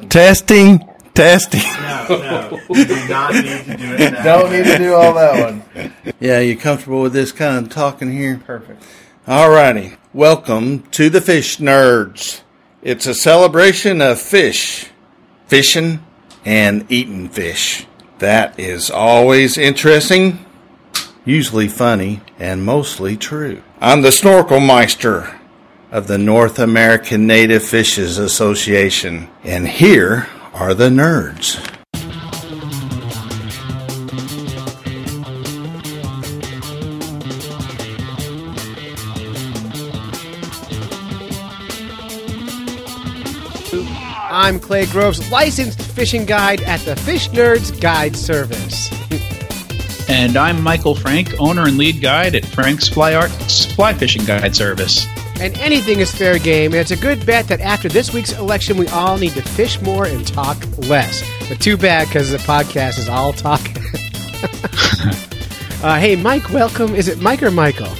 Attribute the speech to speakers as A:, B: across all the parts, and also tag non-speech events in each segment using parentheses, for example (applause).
A: Testing, testing.
B: No, no. You do not need to do it now.
C: Don't need to do all that one.
A: Yeah, you comfortable with this kind of talking here?
C: Perfect.
A: All righty. Welcome to the Fish Nerds. It's a celebration of fish, fishing, and eating fish. That is always interesting, usually funny, and mostly true. I'm the Snorkel Meister of the North American Native Fishes Association, and here are the nerds.
C: I'm Clay Groves, licensed fishing guide at the Fish Nerds Guide Service.
D: And I'm Michael Frank, owner and lead guide at Frank's Fly Arts Fly Fishing Guide Service.
C: And anything is fair game, and it's a good bet that after this week's election, we all need to fish more and talk less. But too bad because the podcast is all talk. (laughs) uh, hey, Mike, welcome. Is it Mike or Michael?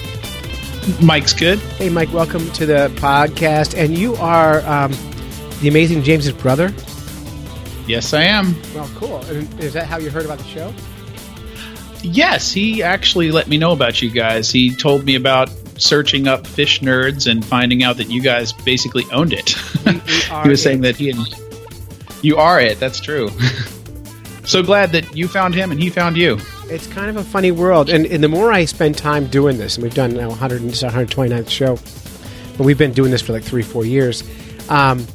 D: Mike's good.
C: Hey, Mike, welcome to the podcast. And you are um, the amazing James's brother.
D: Yes, I am.
C: Well, cool. And is that how you heard about the show?
D: Yes, he actually let me know about you guys. He told me about searching up fish nerds and finding out that you guys basically owned it.
C: we are (laughs)
D: he was saying that he and You are it. That's true. (laughs) so glad that you found him and he found you.
C: It's kind of a funny world, and, and the more I spend time doing this, and we've done now 100, this 129th show, but we've been doing this for like three, four years. Um,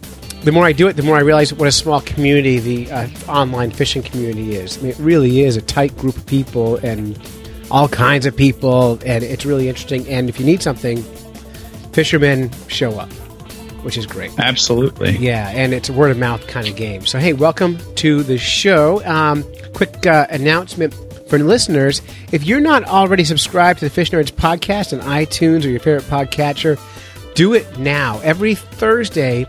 C: the more I do it, the more I realize what a small community the uh, online fishing community is. I mean, it really is a tight group of people and all kinds of people, and it's really interesting. And if you need something, fishermen show up, which is great.
D: Absolutely.
C: Yeah, and it's a word of mouth kind of game. So, hey, welcome to the show. Um, quick uh, announcement for listeners if you're not already subscribed to the Fish Nerds podcast on iTunes or your favorite podcatcher, do it now. Every Thursday,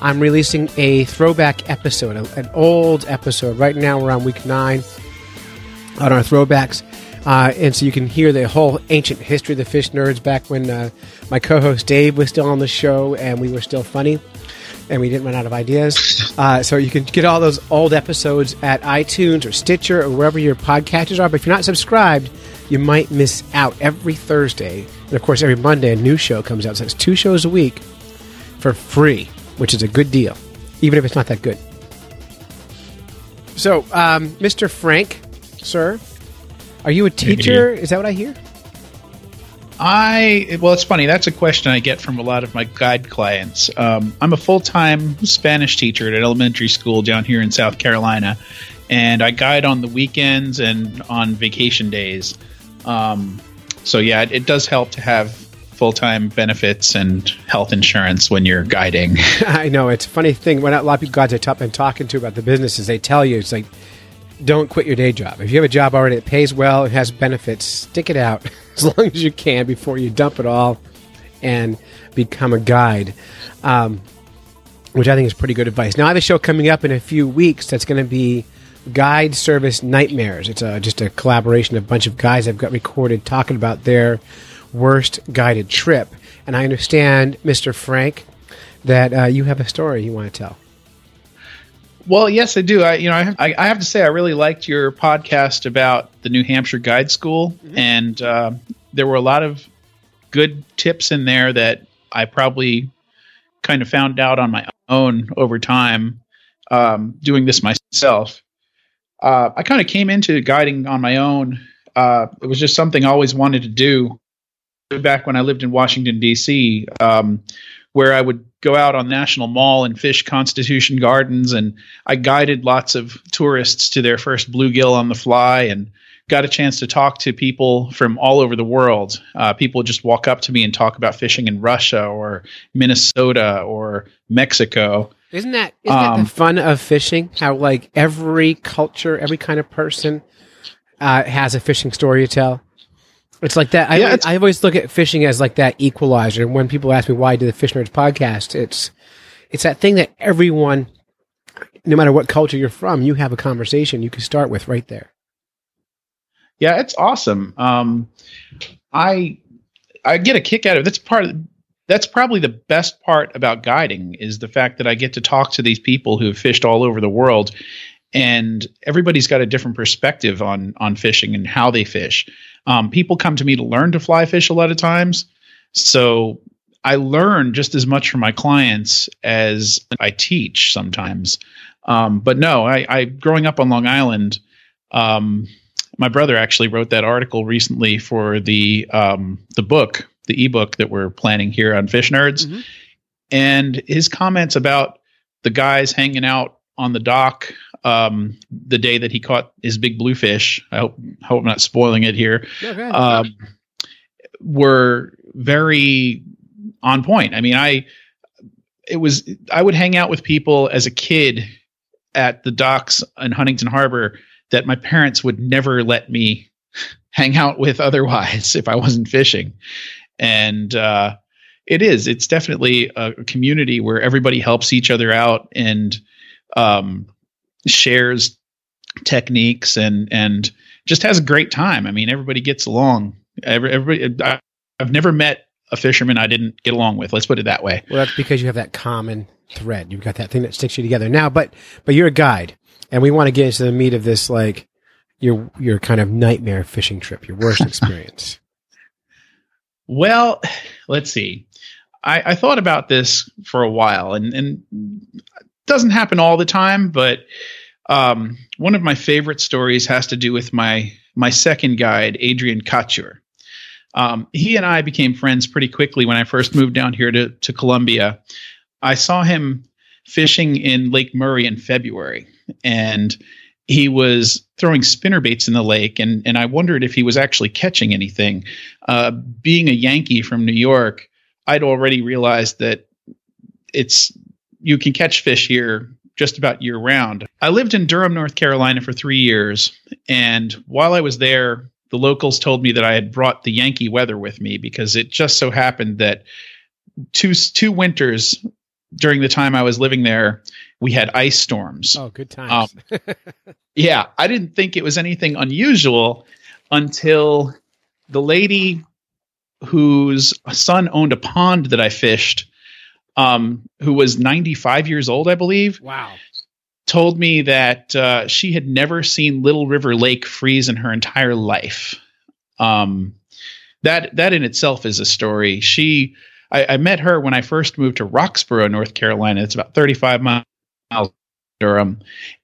C: I'm releasing a throwback episode, an old episode. Right now, we're on week nine on our throwbacks. Uh, and so you can hear the whole ancient history of the fish nerds back when uh, my co-host Dave was still on the show and we were still funny and we didn't run out of ideas. Uh, so you can get all those old episodes at iTunes or Stitcher or wherever your podcatchers are. But if you're not subscribed, you might miss out every Thursday. And of course, every Monday a new show comes out. So it's two shows a week for free, which is a good deal, even if it's not that good. So, um, Mr. Frank, sir, are you a teacher? Is that what I hear?
D: I well, it's funny. That's a question I get from a lot of my guide clients. Um, I'm a full time Spanish teacher at an elementary school down here in South Carolina, and I guide on the weekends and on vacation days. Um, so yeah, it, it does help to have full time benefits and health insurance when you're guiding. (laughs)
C: I know it's a funny thing. When a lot of people guys I've been talking to about the businesses, they tell you it's like, don't quit your day job. If you have a job already that pays well and has benefits, stick it out (laughs) as long as you can before you dump it all and become a guide. Um, which I think is pretty good advice. Now I have a show coming up in a few weeks that's going to be Guide Service Nightmares. It's a, just a collaboration of a bunch of guys I've got recorded talking about their worst guided trip. And I understand, Mr. Frank, that uh, you have a story you want to tell.
D: Well, yes, I do. I, you know, I have, I, I have to say, I really liked your podcast about the New Hampshire Guide School, and uh, there were a lot of good tips in there that I probably kind of found out on my own over time um, doing this myself. Uh, I kind of came into guiding on my own. Uh, it was just something I always wanted to do back when I lived in Washington D.C., um, where I would go out on National Mall and fish Constitution Gardens, and I guided lots of tourists to their first bluegill on the fly, and got a chance to talk to people from all over the world. Uh, people just walk up to me and talk about fishing in Russia or Minnesota or Mexico.
C: Isn't that isn't that
D: Um,
C: the fun of fishing? How like every culture, every kind of person uh, has a fishing story to tell. It's like that. I,
D: Yeah,
C: I always look at fishing as like that equalizer. And when people ask me why I do the Fish Nerds podcast, it's it's that thing that everyone, no matter what culture you're from, you have a conversation you can start with right there.
D: Yeah, it's awesome. Um, I I get a kick out of it. That's part of that's probably the best part about guiding is the fact that I get to talk to these people who have fished all over the world and everybody's got a different perspective on on fishing and how they fish. Um, people come to me to learn to fly fish a lot of times, so I learn just as much from my clients as I teach sometimes. Um, but no, I, I growing up on Long Island, um, my brother actually wrote that article recently for the um, the book, the ebook that we're planning here on Fish Nerds, mm-hmm. and his comments about the guys hanging out on the dock um, the day that he caught his big bluefish. I hope hope I'm not spoiling it here. Okay. Um, were very on point. I mean, I it was I would hang out with people as a kid at the docks in Huntington Harbor that my parents would never let me (laughs) hang out with otherwise if I wasn't fishing. And uh, it is, it's definitely a community where everybody helps each other out and um, shares techniques and and just has a great time. I mean, everybody gets along. Every, everybody, I, I've never met a fisherman I didn't get along with. Let's put it that way.
C: Well, that's because you have that common thread. You've got that thing that sticks you together. Now, but but you're a guide, and we want to get into the meat of this, like your your kind of nightmare fishing trip, your worst (laughs) experience.
D: well, let's see. I, I thought about this for a while, and and doesn't happen all the time, but um, one of my favorite stories has to do with my my second guide, Adrian Couture. Um, he and I became friends pretty quickly when I first moved down here to, to Columbia. I saw him fishing in Lake Murray in February, and he was throwing spinner baits in the lake, and and I wondered if he was actually catching anything. Uh, being a Yankee from New York, I'd already realized that it's you can catch fish here just about year round. I lived in Durham, North Carolina for three years, and while I was there, the locals told me that I had brought the Yankee weather with me because it just so happened that two two winters during the time I was living there, we had ice storms.
C: Oh, good times. Um, (laughs)
D: yeah, I didn't think it was anything unusual until the lady whose son owned a pond that I fished, um, who was 95 years old, I believe.
C: Wow
D: told me that uh, she had never seen Little River Lake freeze in her entire life. Um, that that in itself is a story. She, I, I, met her when I first moved to Roxboro, North Carolina. It's about 35 miles Durham,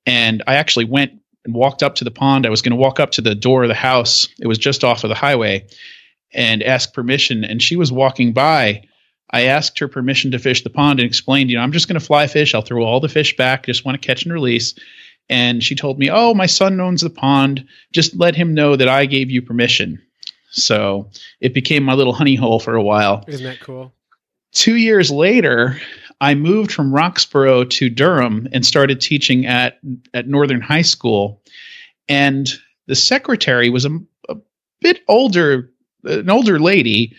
D: and I actually went and walked up to the pond. I was going to walk up to the door of the house. It was just off of the highway, and ask permission. And she was walking by I asked her permission to fish the pond and explained, you know, I'm just going to fly fish. I'll throw all the fish back. Just want to catch and release. And she told me, oh, my son owns the pond. Just let him know that I gave you permission. So it became my little honey hole for a while.
C: Isn't that cool?
D: Two years later, I moved from Roxboro to Durham and started teaching at, at Northern High School. And the secretary was a, a bit older, an older lady.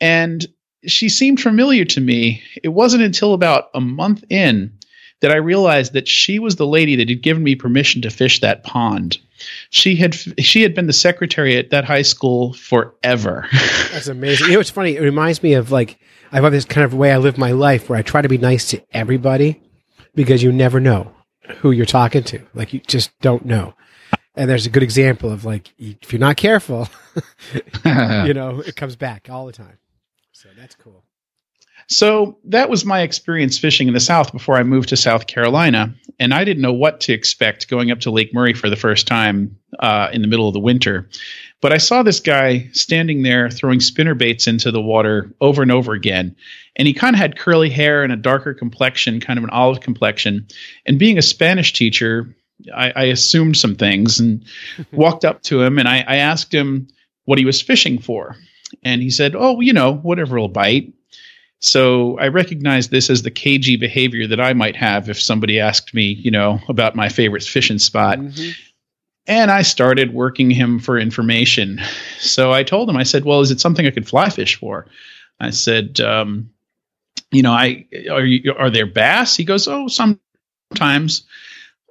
D: And she seemed familiar to me. It wasn't until about a month in that I realized that she was the lady that had given me permission to fish that pond. She had she had been the secretary at that high school forever. (laughs)
C: That's amazing. You know, it's funny. It reminds me of like I have this kind of way I live my life where I try to be nice to everybody because you never know who you're talking to. Like you just don't know. And there's a good example of like if you're not careful, (laughs) you know, it comes back all the time. So that's cool.
D: So that was my experience fishing in the South before I moved to South Carolina. And I didn't know what to expect going up to Lake Murray for the first time uh, in the middle of the winter. But I saw this guy standing there throwing spinner baits into the water over and over again. And he kind of had curly hair and a darker complexion, kind of an olive complexion. And being a Spanish teacher, I, I assumed some things and (laughs) walked up to him and I, I asked him what he was fishing for. And he said, Oh, you know, whatever will bite. So I recognize this as the cagey behavior that I might have if somebody asked me, you know, about my favorite fishing spot. Mm-hmm. And I started working him for information. So I told him, I said, Well, is it something I could fly fish for? I said, um, you know, I are you are there bass? He goes, Oh, sometimes.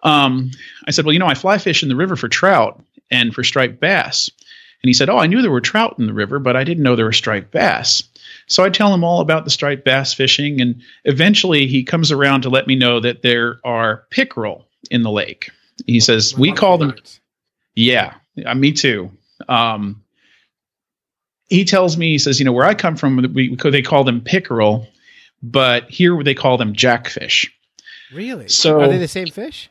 D: Um, I said, Well, you know, I fly fish in the river for trout and for striped bass. And he said, "Oh, I knew there were trout in the river, but I didn't know there were striped bass." So I tell him all about the striped bass fishing, and eventually he comes around to let me know that there are pickerel in the lake. He says, "We call them." Yeah, uh, me too. Um, he tells me, he says, you know, where I come from, we, they call them pickerel, but here they call them jackfish.
C: Really?
D: So
C: are they the same fish?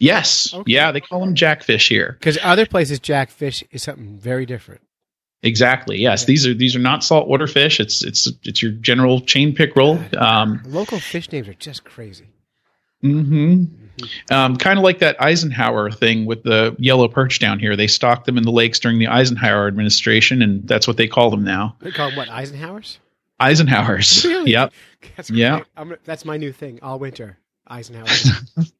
D: Yes.
C: Okay.
D: Yeah, they call them jackfish here.
C: Because other places, jackfish is something very different.
D: Exactly. Yes. These are these are not saltwater fish. It's it's it's your general chain pickerel. Um,
C: Local fish names are just crazy.
D: Mm-hmm. Um, kind of like that Eisenhower thing with the yellow perch down here. They stocked them in the lakes during the Eisenhower administration, and that's what they call them now.
C: They call them what? Eisenhower's?
D: Eisenhower's.
C: Really?
D: Yep. (laughs)
C: That's
D: Yeah.
C: I'm, that's my new thing all winter. Eisenhower's. (laughs)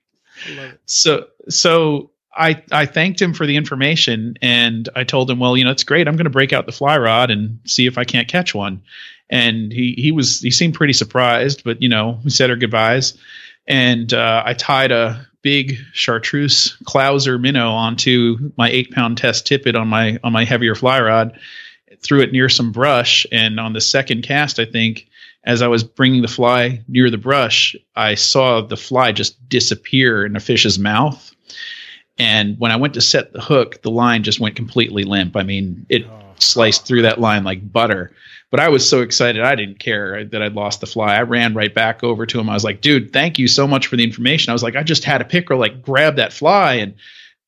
D: So so I I thanked him for the information and I told him, well, you know, it's great. I'm going to break out the fly rod and see if I can't catch one. And he he was he seemed pretty surprised, but you know, we said our goodbyes. And uh, I tied a big chartreuse Clouser minnow onto my eight pound test tippet on my on my heavier fly rod, threw it near some brush, and on the second cast, I think as I was bringing the fly near the brush, I saw the fly just disappear in a fish's mouth. And when I went to set the hook, the line just went completely limp. I mean, it oh. sliced through that line like butter. But I was so excited, I didn't care that I'd lost the fly. I ran right back over to him. I was like, dude, thank you so much for the information. I was like, I just had a pickerel like grab that fly. And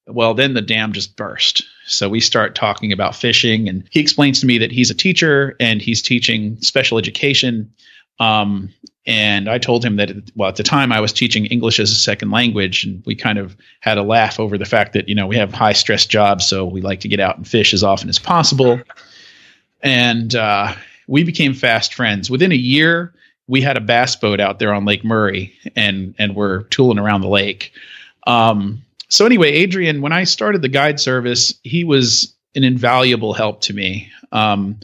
D: well, then the dam just burst. So we start talking about fishing, and he explains to me that he's a teacher and he's teaching special education. Um, and I told him that, well, at the time I was teaching English as a second language, and we kind of had a laugh over the fact that, you know, we have high stress jobs, so we like to get out and fish as often as possible. And uh, we became fast friends. Within a year, we had a bass boat out there on Lake Murray, and and we're tooling around the lake. Um, so anyway, Adrian, when I started the guide service, he was an invaluable help to me. Um,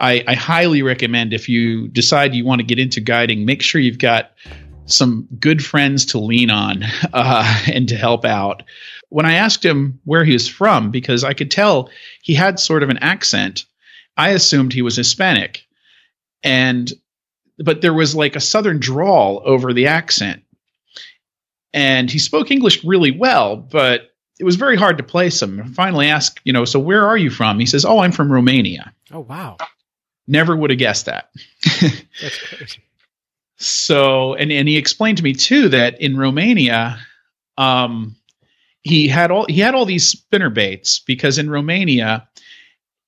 D: I, I highly recommend if you decide you want to get into guiding, make sure you've got some good friends to lean on (laughs) uh, and to help out. When I asked him where he was from, because I could tell he had sort of an accent, I assumed he was Hispanic, and but there was like a southern drawl over the accent and he spoke English really well, but it was very hard to place him. I finally asked, you know, so where are you from? He says, "Oh, I'm from Romania."
C: Oh, wow.
D: Never would have guessed that. (laughs)
C: That's crazy.
D: so, and and he explained to me too that in Romania, um, he had all he had all these spinner baits because in Romania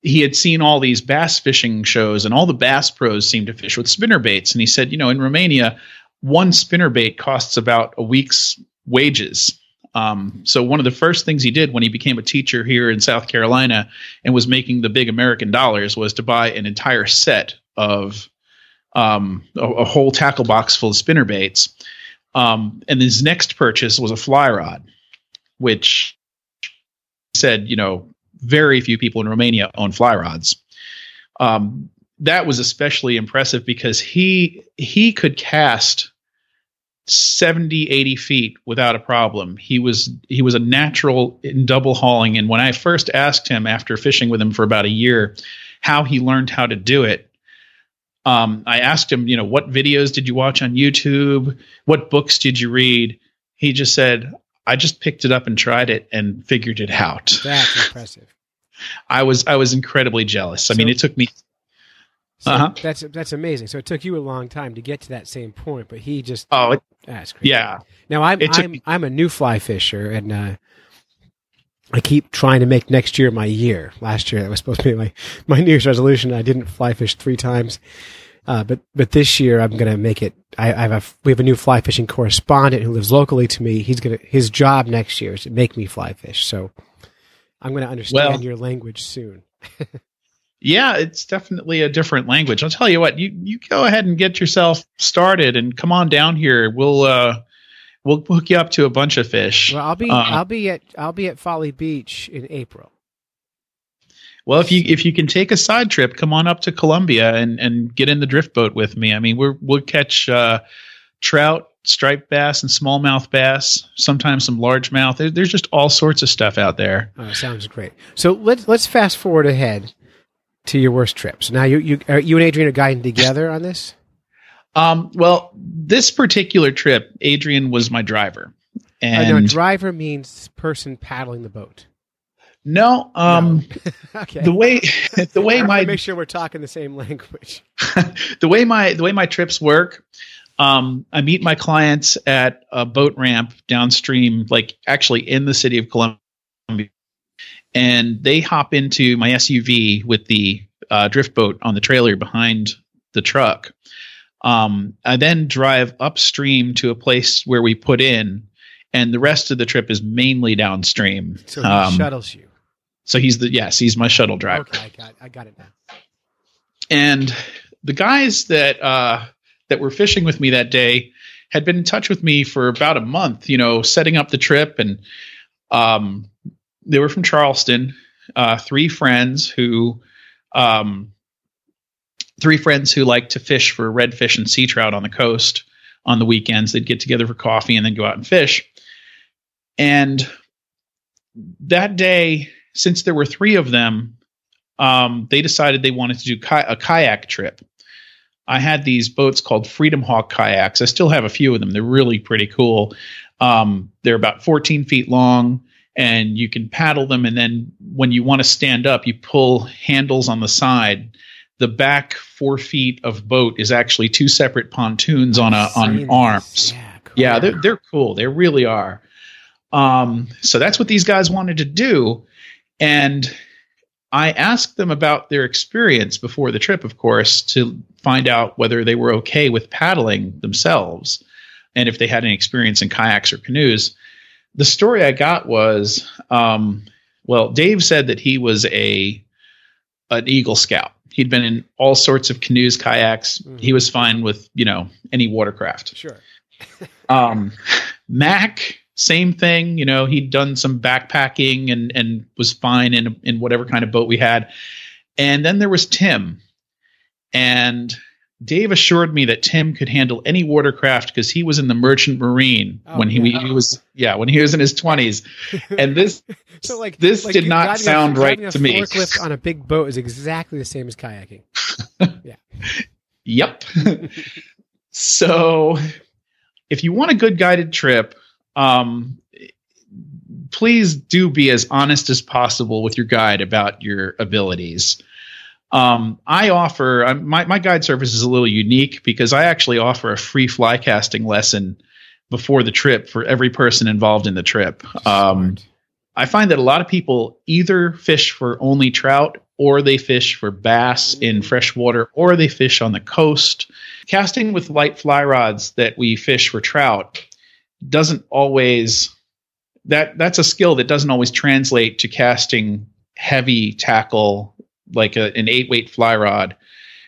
D: he had seen all these bass fishing shows and all the bass pros seemed to fish with spinner baits and he said you know in romania one spinner bait costs about a week's wages um, so one of the first things he did when he became a teacher here in south carolina and was making the big american dollars was to buy an entire set of um, a, a whole tackle box full of spinner baits um, and his next purchase was a fly rod which said you know very few people in Romania own fly rods. Um, that was especially impressive because he he could cast 70 80 feet without a problem he was he was a natural in double hauling and when i first asked him after fishing with him for about a year how he learned how to do it um, i asked him you know what videos did you watch on youtube what books did you read he just said I just picked it up and tried it and figured it out.
C: That's impressive. (laughs)
D: I was I was incredibly jealous. I mean, it took me.
C: So
D: Uh-huh.
C: That's that's amazing. So it took you a long time to get to that same point, but he just
D: Oh, it,
C: that's crazy.
D: yeah.
C: Now I'm
D: took
C: I'm I'm a new fly fisher, and uh, I keep trying to make next year my year. Last year that was supposed to be my (laughs) my New Year's resolution. I didn't fly fish three times, uh, but but this year I'm gonna make it. I, I have a we have a new fly fishing correspondent who lives locally to me. He's gonna his job next year is to make me fly fish. So I'm gonna understand
D: Well-
C: your language soon. (laughs)
D: Yeah, it's definitely a different language. I'll tell you what, you you go ahead and get yourself started and come on down here. We'll uh we'll hook you up to a bunch of fish.
C: Well, I'll be
D: Uh,
C: I'll be at I'll be at Folly Beach in April.
D: Well, if you if you can take a side trip, come on up to Columbia and and get in the drift boat with me. I mean, we're we'll catch uh, trout, striped bass and smallmouth bass, sometimes some largemouth. There, there's just all sorts of stuff out there.
C: Oh, sounds great. So let's let's fast forward ahead to your worst trips. Now you you are you and Adrian are guiding together on this.
D: Um, well, this particular trip, Adrian was my driver, and
C: oh, no, driver means person paddling the boat.
D: No, um,
C: no. (laughs) okay.
D: The way (laughs) the way my
C: make sure we're talking the same language. (laughs)
D: the way my the way my trips work, um, I meet my clients at a boat ramp downstream, like actually in the city of Columbia, and they hop into my SUV with the uh, drift boat on the trailer behind the truck. Um, I then drive upstream to a place where we put in, and the rest of the trip is mainly downstream.
C: So he um, shuttles you.
D: So he's the yes, he's my shuttle driver.
C: Okay, I got I got it now.
D: And the guys that uh, that were fishing with me that day had been in touch with me for about a month. You know, setting up the trip, and um, they were from Charleston. Uh, three friends who, um, three friends who like to fish for redfish and sea trout on the coast on the weekends. They'd get together for coffee and then go out and fish. And that day, since there were three of them, um, they decided they wanted to do ki- a kayak trip. I had these boats called Freedom Hawk kayaks. I still have a few of them. They're really pretty cool. Um, they're about 14 feet long, and you can paddle them. And then when you want to stand up, you pull handles on the side. The back four feet of boat is actually two separate pontoons on a on arms. Yeah, cool. yeah, they're they're cool. They really are. Um, so that's what these guys wanted to do. And I asked them about their experience before the trip, of course, to find out whether they were okay with paddling themselves and if they had any experience in kayaks or canoes. The story I got was, um, well, Dave said that he was a an Eagle Scout. He'd been in all sorts of canoes, kayaks. Mm-hmm. He was fine with you know any watercraft.
C: Sure. (laughs)
D: um, Mac same thing. You know, he'd done some backpacking and and was fine in in whatever kind of boat we had. And then there was Tim, and Dave assured me that Tim could handle any watercraft because he was in the Merchant Marine oh, when he, yeah. he, was yeah when he was in his twenties. And this (laughs) so like this like did not sound a, right to me.
C: Forklift (laughs) on a big boat is exactly the same as kayaking. (laughs) yeah.
D: Yep. so, if you want a good guided trip, um, please do be as honest as possible with your guide about your abilities. Um, I offer um, my my guide service is a little unique because I actually offer a free fly casting lesson before the trip for every person involved in the trip. Um, I find that a lot of people either fish for only trout or they fish for bass in freshwater or they fish on the coast. Casting with light fly rods that we fish for trout doesn't always that that's a skill that doesn't always translate to casting heavy tackle like a, an eight weight fly rod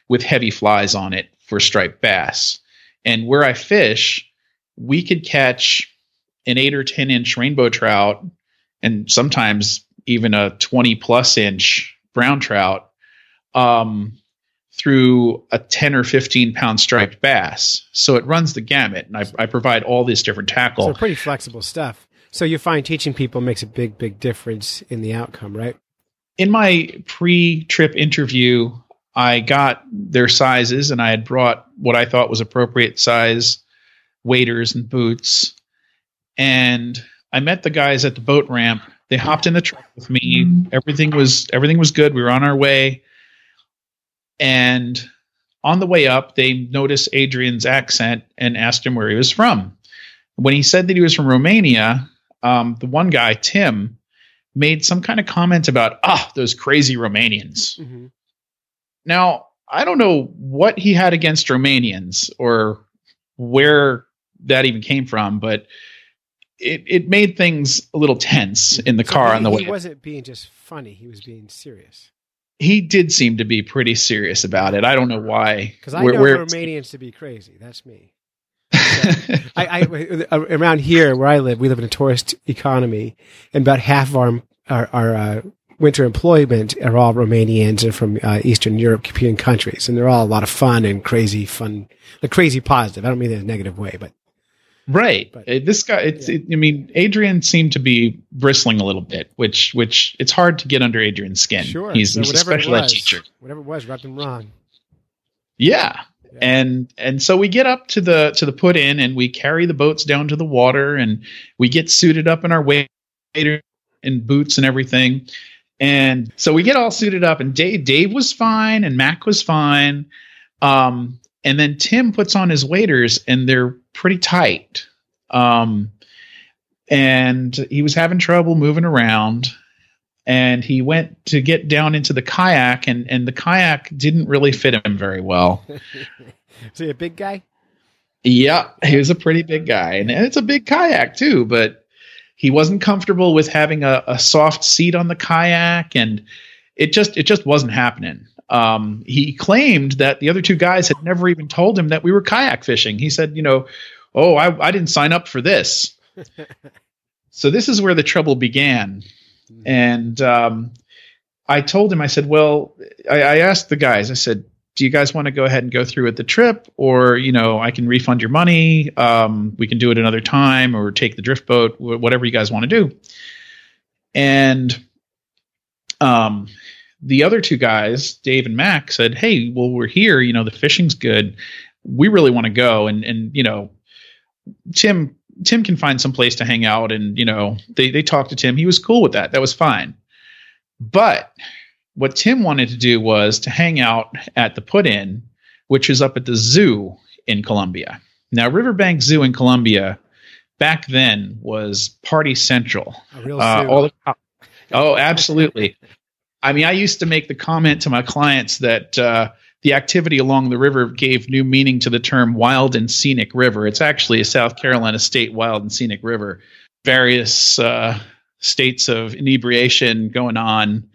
D: with heavy flies on it for striped bass. And where I fish, we could catch an eight or 10 inch rainbow trout and sometimes even a 20 plus inch brown trout um, through a 10 or 15 pound striped bass. So it runs the gamut. And I, I provide all these different tackle.
C: So pretty flexible stuff. So you find teaching people makes a big, big difference in the outcome, right?
D: In my pre trip interview, I got their sizes and I had brought what I thought was appropriate size waders and boots. And I met the guys at the boat ramp. They hopped in the truck with me. Everything was everything was good. We were on our way. And on the way up, they noticed Adrian's accent and asked him where he was from. When he said that he was from Romania, um, the one guy, Tim, made some kind of comment about, ah, those crazy Romanians. Mm-hmm. Now, I don't know what he had against Romanians or where that even came from, but it, it made things a little tense in the so car
C: he,
D: on the way.
C: He wasn't being just funny; he was being serious
D: he did seem to be pretty serious about it. I don't know why.
C: Because I know Romanians to be crazy. That's me. I, I, around here where I live, we live in a tourist economy, and about half of our our, our uh, winter employment are all Romanians and from uh, Eastern Europe, European countries, and they're all a lot of fun and crazy fun, the crazy positive. I don't mean in a negative way, but
D: Right.
C: But-
D: Uh, this guy, it's.
C: Yeah.
D: It, I mean, Adrian seemed to be bristling a little bit, which which it's hard to get under Adrian's skin.
C: Sure.
D: He's,
C: So
D: he's a
C: whatever it
D: special ed
C: was,
D: teacher.
C: Whatever it was, rubbed him wrong.
D: Yeah. And and so we get up to the to the put in and we carry the boats down to the water and we get suited up in our waiter and boots and everything. And so we get all suited up and Dave Dave was fine and Mac was fine. Um and then Tim puts on his waders and they're pretty tight. Um and he was having trouble moving around and he went to get down into the kayak and and the kayak didn't really fit him very well. (laughs)
C: Is he a big guy?
D: Yeah, he was a pretty big guy, and it's a big kayak too. But he wasn't comfortable with having a, a soft seat on the kayak, and it just it just wasn't happening. Um, he claimed that the other two guys had never even told him that we were kayak fishing. He said, you know, oh, I, I didn't sign up for this. (laughs) so this is where the trouble began, and um, I told him, I said, well, I, I asked the guys, I said, do you guys want to go ahead and go through with the trip? Or you know i can refund your money um, we can do it another time or take the drift boat whatever you guys want to do. And um, the other two guys dave and mac said hey well we're here you know the fishing's good. We really want to go. And and you know tim tim can find some place to hang out and you know they they talked to tim he was cool with that that was fine but what Tim wanted to do was to hang out at the put in, which is up at the zoo in Columbia. Now, Riverbank Zoo in Columbia back then was party central.
C: A real
D: Uh, all the, oh, absolutely. I mean, I used to make the comment to my clients that uh, the activity along the river gave new meaning to the term wild and scenic river. It's actually a South Carolina state wild and scenic river. Various uh, states of inebriation going on,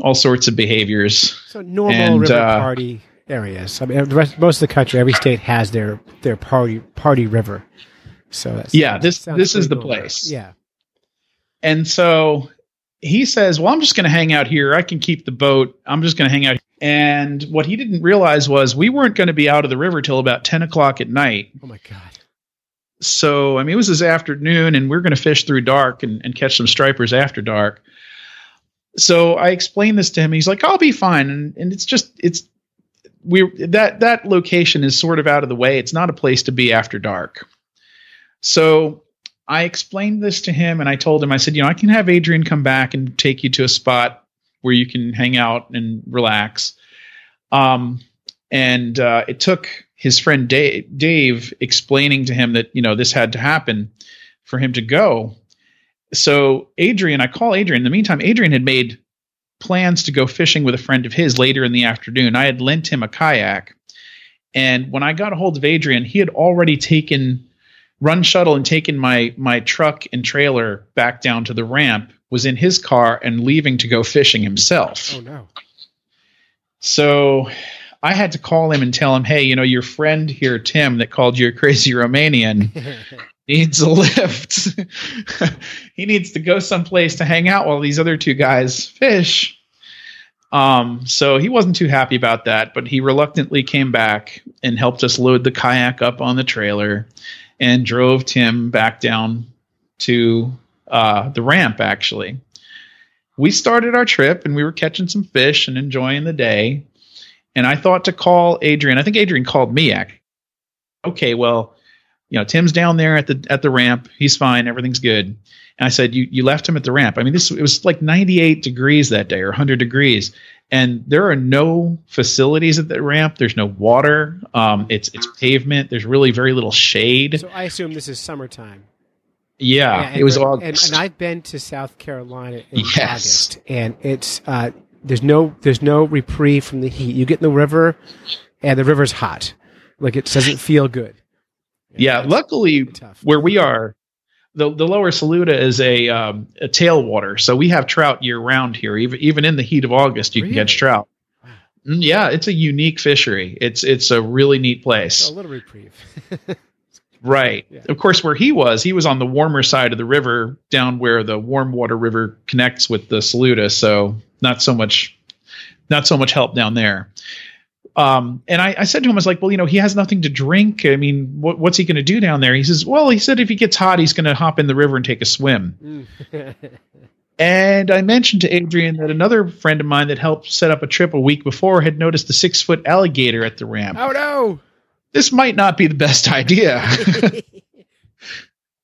D: all sorts of behaviors.
C: so normal
D: and,
C: river
D: uh,
C: party areas. I mean, the rest, most of the country, every state has their their party party river. So that's,
D: Yeah, this-
C: sounds
D: this is the place.
C: Yeah.
D: And so he says, Well, I'm just going to hang out here. I can keep the boat. I'm just going to hang out. And what he didn't realize was we weren't going to be out of the river till about 10 o'clock at night.
C: Oh my god.
D: So, I mean, it was this afternoon, and we are going to fish through dark and, and catch some stripers after dark. So I explained this to him. He's like, I'll be fine. And, and it's just, it's, we that that location is sort of out of the way. It's not a place to be after dark. So I explained this to him and I told him, I said, you know, I can have Adrian come back and take you to a spot where you can hang out and relax. Um, and uh, it took his friend Dave, Dave explaining to him that, you know, this had to happen for him to go. So Adrian, I call Adrian. In the meantime, Adrian had made plans to go fishing with a friend of his later in the afternoon. I had lent him a kayak. And when I got a hold of Adrian, he had already taken run shuttle and taken my my truck and trailer back down to the ramp, was in his car and leaving to go fishing himself.
C: Oh no.
D: So I had to call him and tell him, hey, you know, your friend here, Tim, that called you a crazy Romanian, (laughs) needs a lift. (laughs) he needs to go someplace to hang out while these other two guys fish. Um, so he wasn't too happy about that, but he reluctantly came back and helped us load the kayak up on the trailer and drove Tim back down to uh, the ramp, actually. We started our trip and we were catching some fish and enjoying the day. And I thought to call Adrian. I think Adrian called me. Okay, well, you know, Tim's down there at the at the ramp. He's fine. Everything's good. And I said, you you left him at the ramp. I mean, this it was like 98 degrees that day or 100 degrees, and there are no facilities at the ramp. There's no water. Um, it's it's pavement. There's really very little shade.
C: So I assume this is summertime.
D: Yeah,
C: and
D: it was
C: we're- And, and I've been to South Carolina in
D: Yes.
C: August, and it's uh, there's no there's no reprieve from the heat. You get in the river, and the river's hot. Like it doesn't feel good.
D: yeah,
C: that's
D: luckily
C: tough.
D: where we are, the the lower Saluda is a um, a tailwater, so we have trout year round here. Even even in the heat of August, you can catch trout. Mm, Yeah, it's a unique fishery. It's it's a really neat place.
C: A little reprieve. (laughs)
D: Right.
C: Yeah.
D: Of course, where he was, he was on the warmer side of the river, down where the warm water river connects with the Saluda. So not so much, not so much help down there. Um, and I, I said to him, I was like, well, you know, he has nothing to drink. I mean, what, what's he going to do down there? He says, well, he said if he gets hot, he's going to hop in the river and take a swim. (laughs) And I mentioned to Adrian that another friend of mine that helped set up a trip a week before had noticed a six foot alligator at the ramp.
C: oh no!
D: This might not be the best (laughs) idea. (laughs)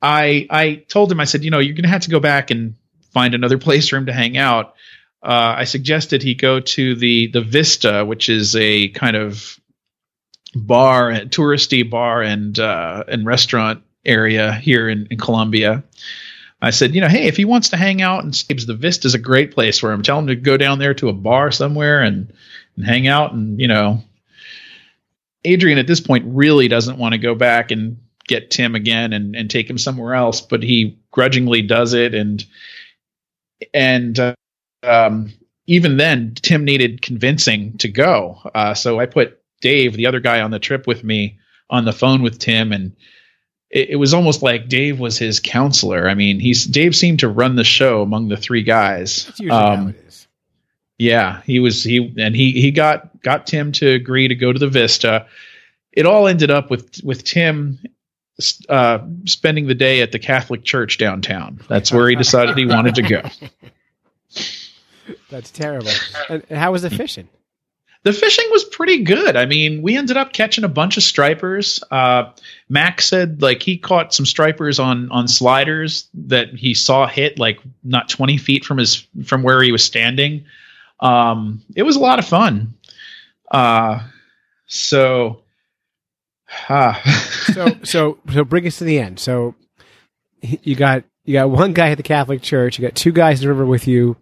D: I I told him I said, you know, you're going to have to go back and find another place for him to hang out. Uh, I suggested he go to the the Vista, which is a kind of bar, touristy bar and uh, and restaurant area here in, in Columbia. I said, you know, hey, if he wants to hang out and Sabes, the Vista is a great place for him. Tell him to go down there to a bar somewhere and and hang out and you know. Adrian at this point really doesn't want to go back and get Tim again and, and take him somewhere else, but he grudgingly does it and and uh, um, even then Tim needed convincing to go. Uh, so I put Dave, the other guy on the trip with me, on the phone with Tim and it, it was almost like Dave was his counselor. I mean, he's Dave seemed to run the show among the three guys. Um. Yeah, he was he and he he got got Tim to agree to go to the Vista. It all ended up with with Tim uh, spending the day at the Catholic Church downtown. That's where he decided he wanted to go. (laughs)
C: That's terrible. And, how was the fishing?
D: The fishing was pretty good. I mean, we ended up catching a bunch of stripers. Uh, Mac said like he caught some stripers on on sliders that he saw hit like not twenty feet from his from where he was standing. Um, it was a lot of fun. Uh, so, ah,
C: So (laughs) so so bring us to the end. So you got you got one guy at the Catholic Church. You got two guys in the river with you.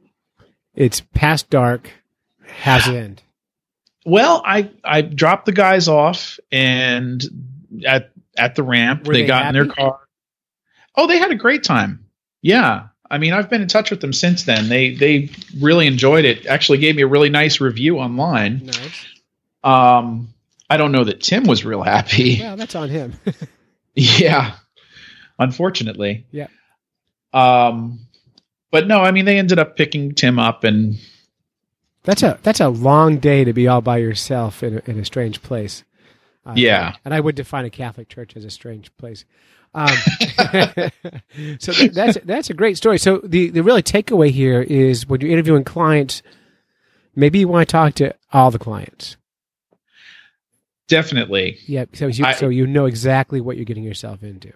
C: It's past dark. How's it end?
D: well, I I dropped the guys off and at at the ramp they,
C: they
D: got in their car. Oh, they had a great time. Yeah. I mean, I've been in touch with them since then. They they really enjoyed it. Actually gave me a really nice review online.
C: Nice.
D: Um I don't know that Tim was real happy. (laughs)
C: Well, that's on him. (laughs)
D: yeah. Unfortunately.
C: Yeah.
D: Um but no, I mean they ended up picking Tim up and
C: That's a that's a long day to be all by yourself in a, in a strange place. Uh,
D: Yeah.
C: and I would define a Catholic church as a strange place. Um, (laughs) so that's that's a great story. So the the really takeaway here is when you're interviewing clients, maybe you want to talk to all the clients.
D: definitely
C: Yeah, so you
D: I-
C: so you know exactly what you're getting yourself into.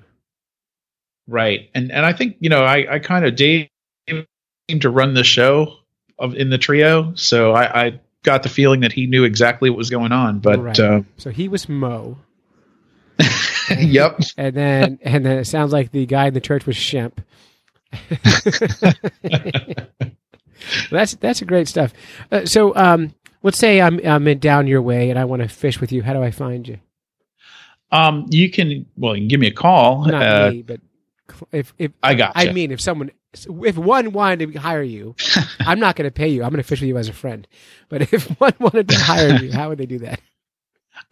D: Right. And and I think, you know, I, I kind of Dave seemed to run the show of in the trio. So I, I got the feeling that he knew exactly what was going on. But
C: Right.
D: uh,
C: So he was Moe, (laughs)
D: yep.
C: and then and then it sounds like the guy in the church was Shemp. (laughs) that's that's great stuff. Uh, so um, let's say I'm I'm in down your way and I want to fish with you. How do I find you?
D: Um you can well you can give me a call.
C: Not
D: Uh,
C: me, but if if
D: I got
C: I mean if someone if one wanted to hire you, (laughs) I'm not going to pay you. I'm going to fish with you as a friend. But if one wanted to hire you, how would they do that?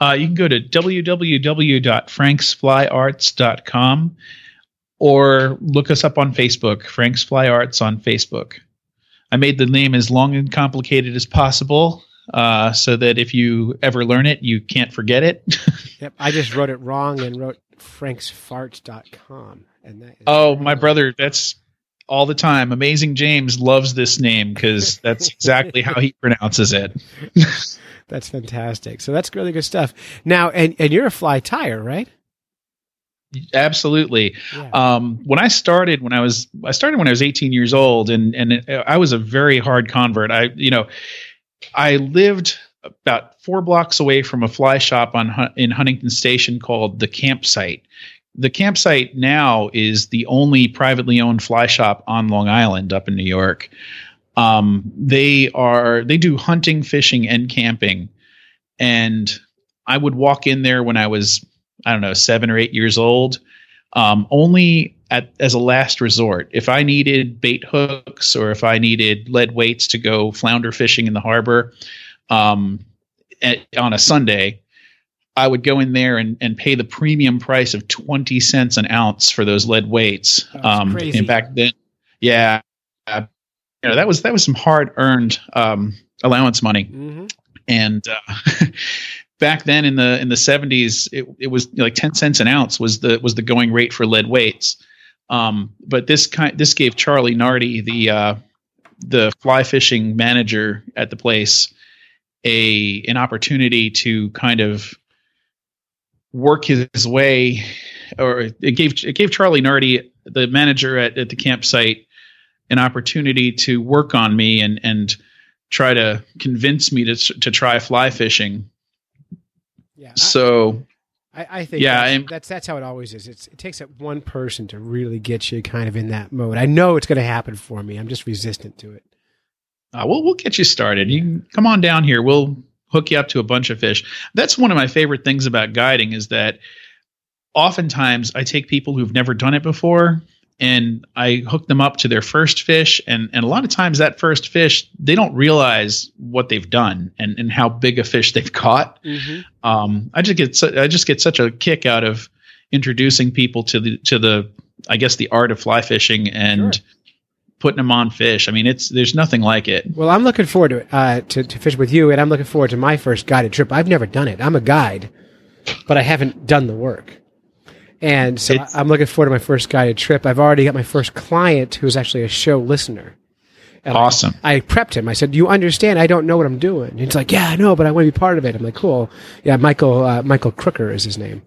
D: Uh, you can go to www.franksflyarts.com or look us up on Facebook, Frank's Fly Arts on Facebook. I made the name as long and complicated as possible uh, so that if you ever learn it, you can't forget it. (laughs)
C: Yep, I just wrote it wrong and wrote franksfarts.com. And that is
D: oh, my brother, that's all the time. Amazing James loves this name because that's exactly how he pronounces it. (laughs)
C: That's fantastic. So that's really good stuff. Now, and and you're a fly tire, right?
D: Absolutely.
C: Yeah.
D: um, when I started, when I was, I started when I was 18 years old, and and it, I was a very hard convert. I, you know, I lived about four blocks away from a fly shop on in Huntington Station called the Campsite. The campsite now is the only privately owned fly shop on Long Island, up in New York. Um, they are they do hunting, fishing, and camping, and I would walk in there when I was I don't know seven or eight years old, um, only at as a last resort. If I needed bait hooks or if I needed lead weights to go flounder fishing in the harbor um, at, on a Sunday, I would go in there and, and pay the premium price of twenty cents an ounce for those lead weights. Um,
C: crazy.
D: And back then, yeah, you know that was that was some hard earned um, allowance money
C: hmm
D: and uh, (laughs) back then in the in the 70s, it, it was like 10 cents an ounce was the was the going rate for lead weights. Um, but this kind this gave Charlie Nardi the uh, the fly fishing manager at the place a an opportunity to kind of work his, his way or it gave it gave Charlie Nardi the manager at, at the campsite an opportunity to work on me and and try to convince me to to try fly fishing.
C: Yeah.
D: So
C: I, I think
D: Yeah,
C: that's, that's that's how it always is. It's, it takes up one person to really get you kind of in that mode. I know it's going to happen for me. I'm just resistant to it.
D: uh, we'll we'll get you started. You can come on down here. We'll hook you up to a bunch of fish. That's one of my favorite things about guiding is that oftentimes I take people who've never done it before and I hook them up to their first fish and and a lot of times that first fish they don't realize what they've done and and how big a fish they've (laughs) caught. Um, I just get su- I just get such a kick out of introducing people to the to the I guess the art of fly fishing and
C: Sure.
D: putting them on fish. I mean, it's there's nothing like it.
C: Well, I'm looking forward to uh, to, to fish with you, and I'm looking forward to my first guided trip. I've never done it. I'm a guide, but I haven't done the work. And so
D: It's-
C: I'm looking forward to my first guided trip. I've already got my first client who's actually a show listener. And I-
D: Awesome.
C: I prepped him. I said, "You understand? I don't know what I'm doing." And he's like, "Yeah, I know, but I want to be part of it." I'm like, "Cool." Yeah, Michael uh, Michael Crooker is his name.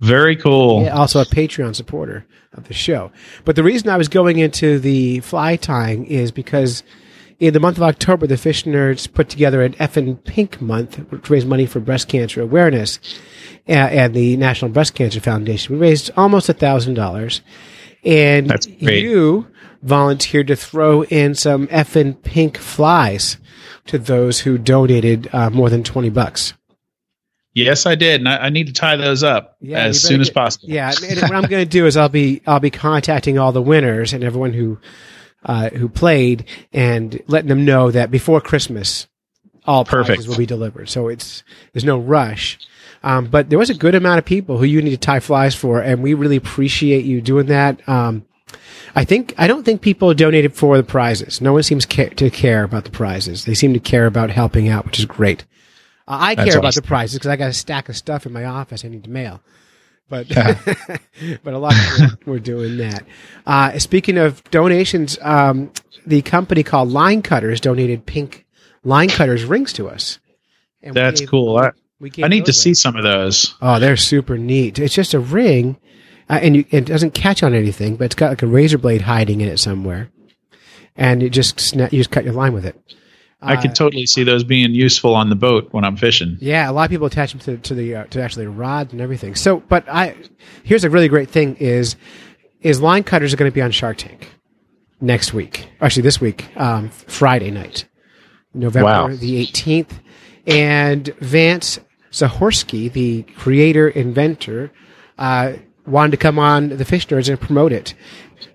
D: Very cool.
C: Yeah, also a Patreon supporter of the show. But the reason I was going into the fly tying is because in the month of October, the Fish Nerds put together an effing pink month to raise money for breast cancer awareness and the National Breast Cancer Foundation. We raised almost a thousand dollars, and you volunteered to throw in some effing pink flies to those who donated uh, more than twenty bucks.
D: Yes, I did, and I, I need to tie those up
C: Yeah,
D: as soon
C: better
D: as possible.
C: Yeah, and what I'm going to do is I'll be I'll be contacting all the winners and everyone who uh, who played and letting them know that before Christmas, all
D: Perfect.
C: prizes will be delivered. So it's there's no rush. Um, but there was a good amount of people who you need to tie flies for, and we really appreciate you doing that. Um, I think I don't think people donated for the prizes. No one seems ca- to care about the prizes. They seem to care about helping out, which is great. Uh, I
D: That's
C: care about the prizes because I got a stack of stuff in my office I need to mail. But (laughs) but a lot of people (laughs) were doing that. Uh, speaking of donations, um, the company called Line Cutterz donated pink line cutters rings to us. And
D: That's
C: gave-
D: cool. I, I need to see some of those.
C: Oh, they're super neat. It's just a ring, uh, and you, it doesn't catch on anything, but it's got like a razor blade hiding in it somewhere, and you just sna- you just cut your line with it.
D: I could totally see those being useful on the boat when I'm fishing.
C: Yeah, a lot of people attach them to, to the uh, to actually the rods and everything. So, but I here's a really great thing is is line cutters are going to be on Shark Tank next week. Actually, this week, um, Friday night, November
D: Wow.
C: the 18th, and Vance Zahorsky, the creator inventor, uh, wanted to come on the Fish Nerds and promote it.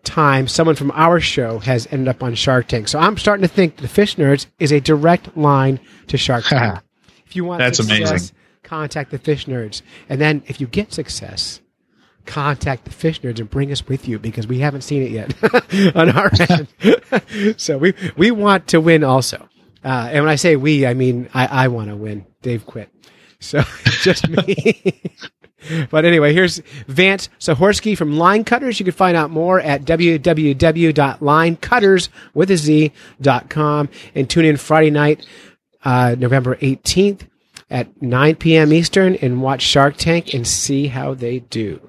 C: Time someone from our show has ended up on Shark Tank, so I'm starting to think the Fish Nerds is a direct line to Shark (laughs) Tank. if you want
D: That's
C: success,
D: amazing.
C: contact the Fish Nerds, and then if you get success, contact the Fish Nerds and bring us with you because we haven't seen it yet (laughs) on our (laughs) end. so we we want to win also. Uh, and when I say we, I mean I, I want to win. Dave quit, so just me. (laughs) but anyway, here's Vance Zahorsky from Line Cutterz. You can find out more at www.linecutters with a Z dot com and tune in Friday night, uh, November 18th at 9 p.m. Eastern and watch Shark Tank and see how they do.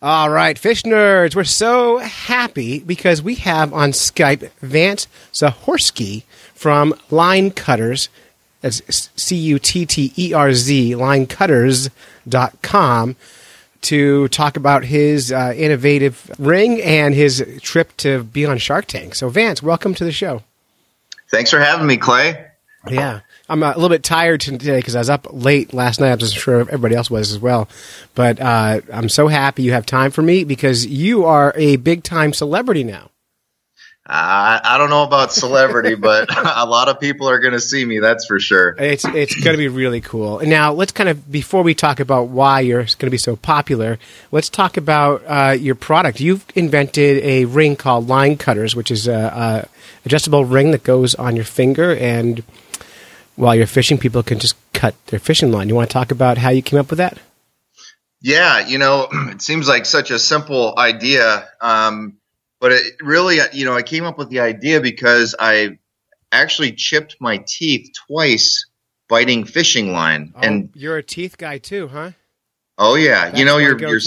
C: All right, fish nerds, we're so happy because we have on Skype Vance Zahorsky from Line Cutterz. That's C U T T E R Z, linecutterz.com, to talk about his uh, innovative ring and his trip to be on Shark Tank. So, Vance, welcome to the show.
E: Thanks for having me, Clay.
C: Yeah. I'm a little bit tired today because I was up late last night. I'm just sure everybody else was as well. But uh, I'm so happy you have time for me because you are a big time celebrity now.
E: Uh, I don't know about celebrity, (laughs) but a lot of people are going to see me. That's for sure.
C: It's it's going to be really cool. And now let's kind of before we talk about why you're going to be so popular, let's talk about uh, your product. You've invented a ring called Line Cutterz, which is a, a adjustable ring that goes on your finger and while you're fishing, people can just cut their fishing line. You want to talk about how you came up with that?
E: Yeah, you know, (clears throat) it seems like such a simple idea, um, but it really, you know, I came up with the idea because I actually chipped my teeth twice biting fishing line,
C: Oh,
E: and
C: you're a teeth guy too, huh?
E: oh yeah,
C: That's
E: you know, you're you're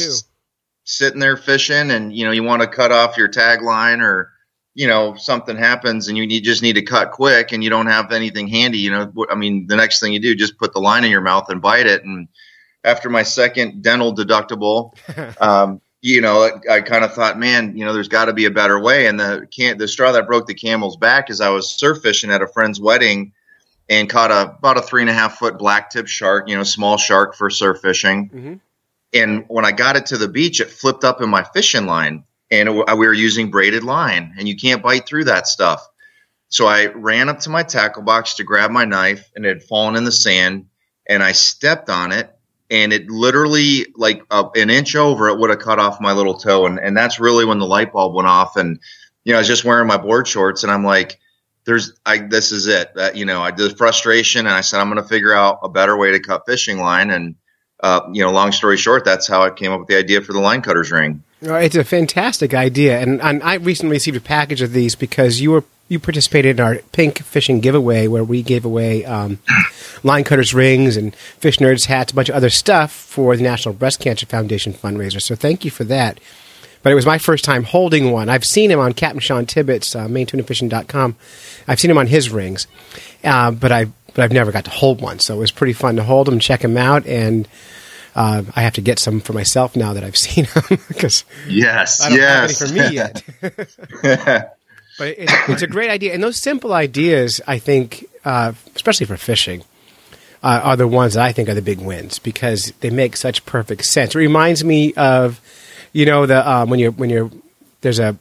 E: sitting there fishing, and you know, you want to cut off your tag line or. You know, something happens and you need, just need to cut quick and you don't have anything handy. You know, I mean, the next thing you do, just put the line in your mouth and bite it. And after my second dental deductible, (laughs) um, you know, I, I kind of thought, man, you know, there's got to be a better way. And the can the straw that broke the camel's back is I was surf fishing at a friend's wedding and caught a about a three and a half foot black tip shark, you know, small shark for surf fishing.
C: Mhm.
E: And when I got it to the beach, it flipped up in my fishing line, and it, we were using braided line, and you can't bite through that stuff. So I ran up to my tackle box to grab my knife, and it had fallen in the sand, and I stepped on it, and it literally like uh, an inch over it would have cut off my little toe, and and that's really when the light bulb went off, and you know I was just wearing my board shorts, and I'm like, there's I this is it, that you know I did frustration, and I said I'm going to figure out a better way to cut fishing line, and uh, you know long story short, that's how I came up with the idea for the line cutters ring.
C: It's a fantastic idea, and, and I recently received a package of these because you were you participated in our pink fishing giveaway where we gave away um, line cutters rings and fish nerds hats, a bunch of other stuff for the National Breast Cancer Foundation fundraiser. So thank you for that. But it was my first time holding one. I've seen him on Captain Sean Tibbetts, uh, maintunafishing.com. I've seen him on his rings, uh, but I but I've never got to hold one. So it was pretty fun to hold them, check them out, and uh, I have to get some for myself now that I've (laughs) seen them because
E: Yes,
C: I don't
E: yes.
C: have any for me yet. (laughs) but it's, it's a great idea, and those simple ideas, I think, uh, especially for fishing, uh, are the ones that I think are the big wins because they make such perfect sense. It reminds me of, you know, the um, when you're when you're there's a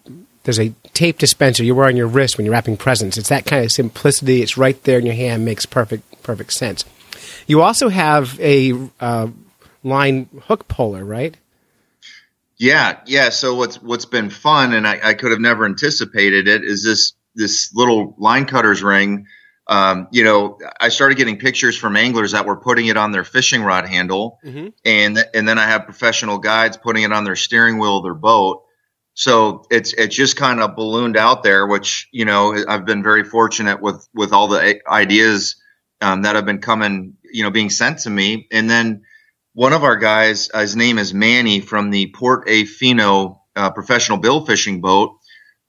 C: there's a tape dispenser you wear on your wrist when you're wrapping presents. It's that kind of simplicity. It's right there in your hand, makes perfect perfect sense. You also have a uh, line hook puller, right?
E: Yeah, yeah. So what's what's been fun, and I, I could have never anticipated it, is this this little line cutters ring. Um, you know, I started getting pictures from anglers that were putting it on their fishing rod handle,
C: Mhm.
E: and and then I have professional guides putting it on their steering wheel of their boat. So it's it's just kind of ballooned out there, which you know I've been very fortunate with with all the ideas um, that have been coming, you know, being sent to me, and then one of our guys, his name is Manny from the Port A Fino uh, professional bill fishing boat.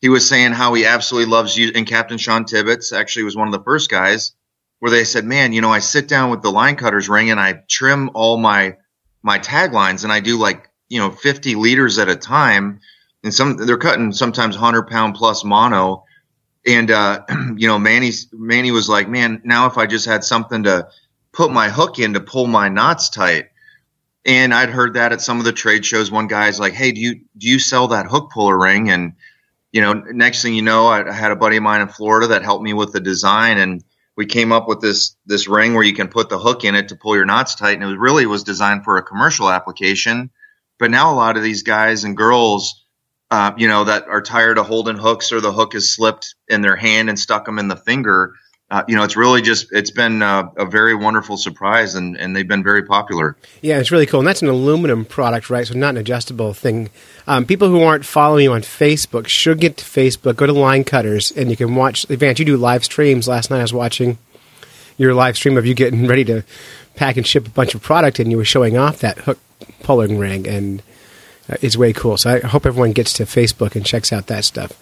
E: He was saying how he absolutely loves you. And Captain Sean Tibbetts actually was one of the first guys where they said, "Man, you know, I sit down with the line cutters ring and I trim all my my taglines and I do like you know 50 leaders at a time, and some they're cutting sometimes 100 pound plus mono." And uh, (clears throat) you know, Manny's Manny was like, "Man, now if I just had something to put my hook in to pull my knots tight." And I'd heard that at some of the trade shows. One guy's like, "Hey, do you do you sell that hook puller ring?" And you know, next thing you know, I, I had a buddy of mine in Florida that helped me with the design, and we came up with this this ring where you can put the hook in it to pull your knots tight. And it really was designed for a commercial application. But now a lot of these guys and girls, uh, you know, that are tired of holding hooks or the hook has slipped in their hand and stuck them in the finger. Uh, you know, it's really just it's been uh, a very wonderful surprise, and and they've been very popular.
C: Yeah, it's really cool, and that's an aluminum product, right? So not an adjustable thing. Um, people who aren't following you on Facebook should get to Facebook. Go to Line Cutterz, and you can watch. Vance, you do live streams. Last night I was watching your live stream of you getting ready to pack and ship a bunch of product, and you were showing off that hook pulling ring, and uh, it's way cool. So I hope everyone gets to Facebook and checks out that stuff.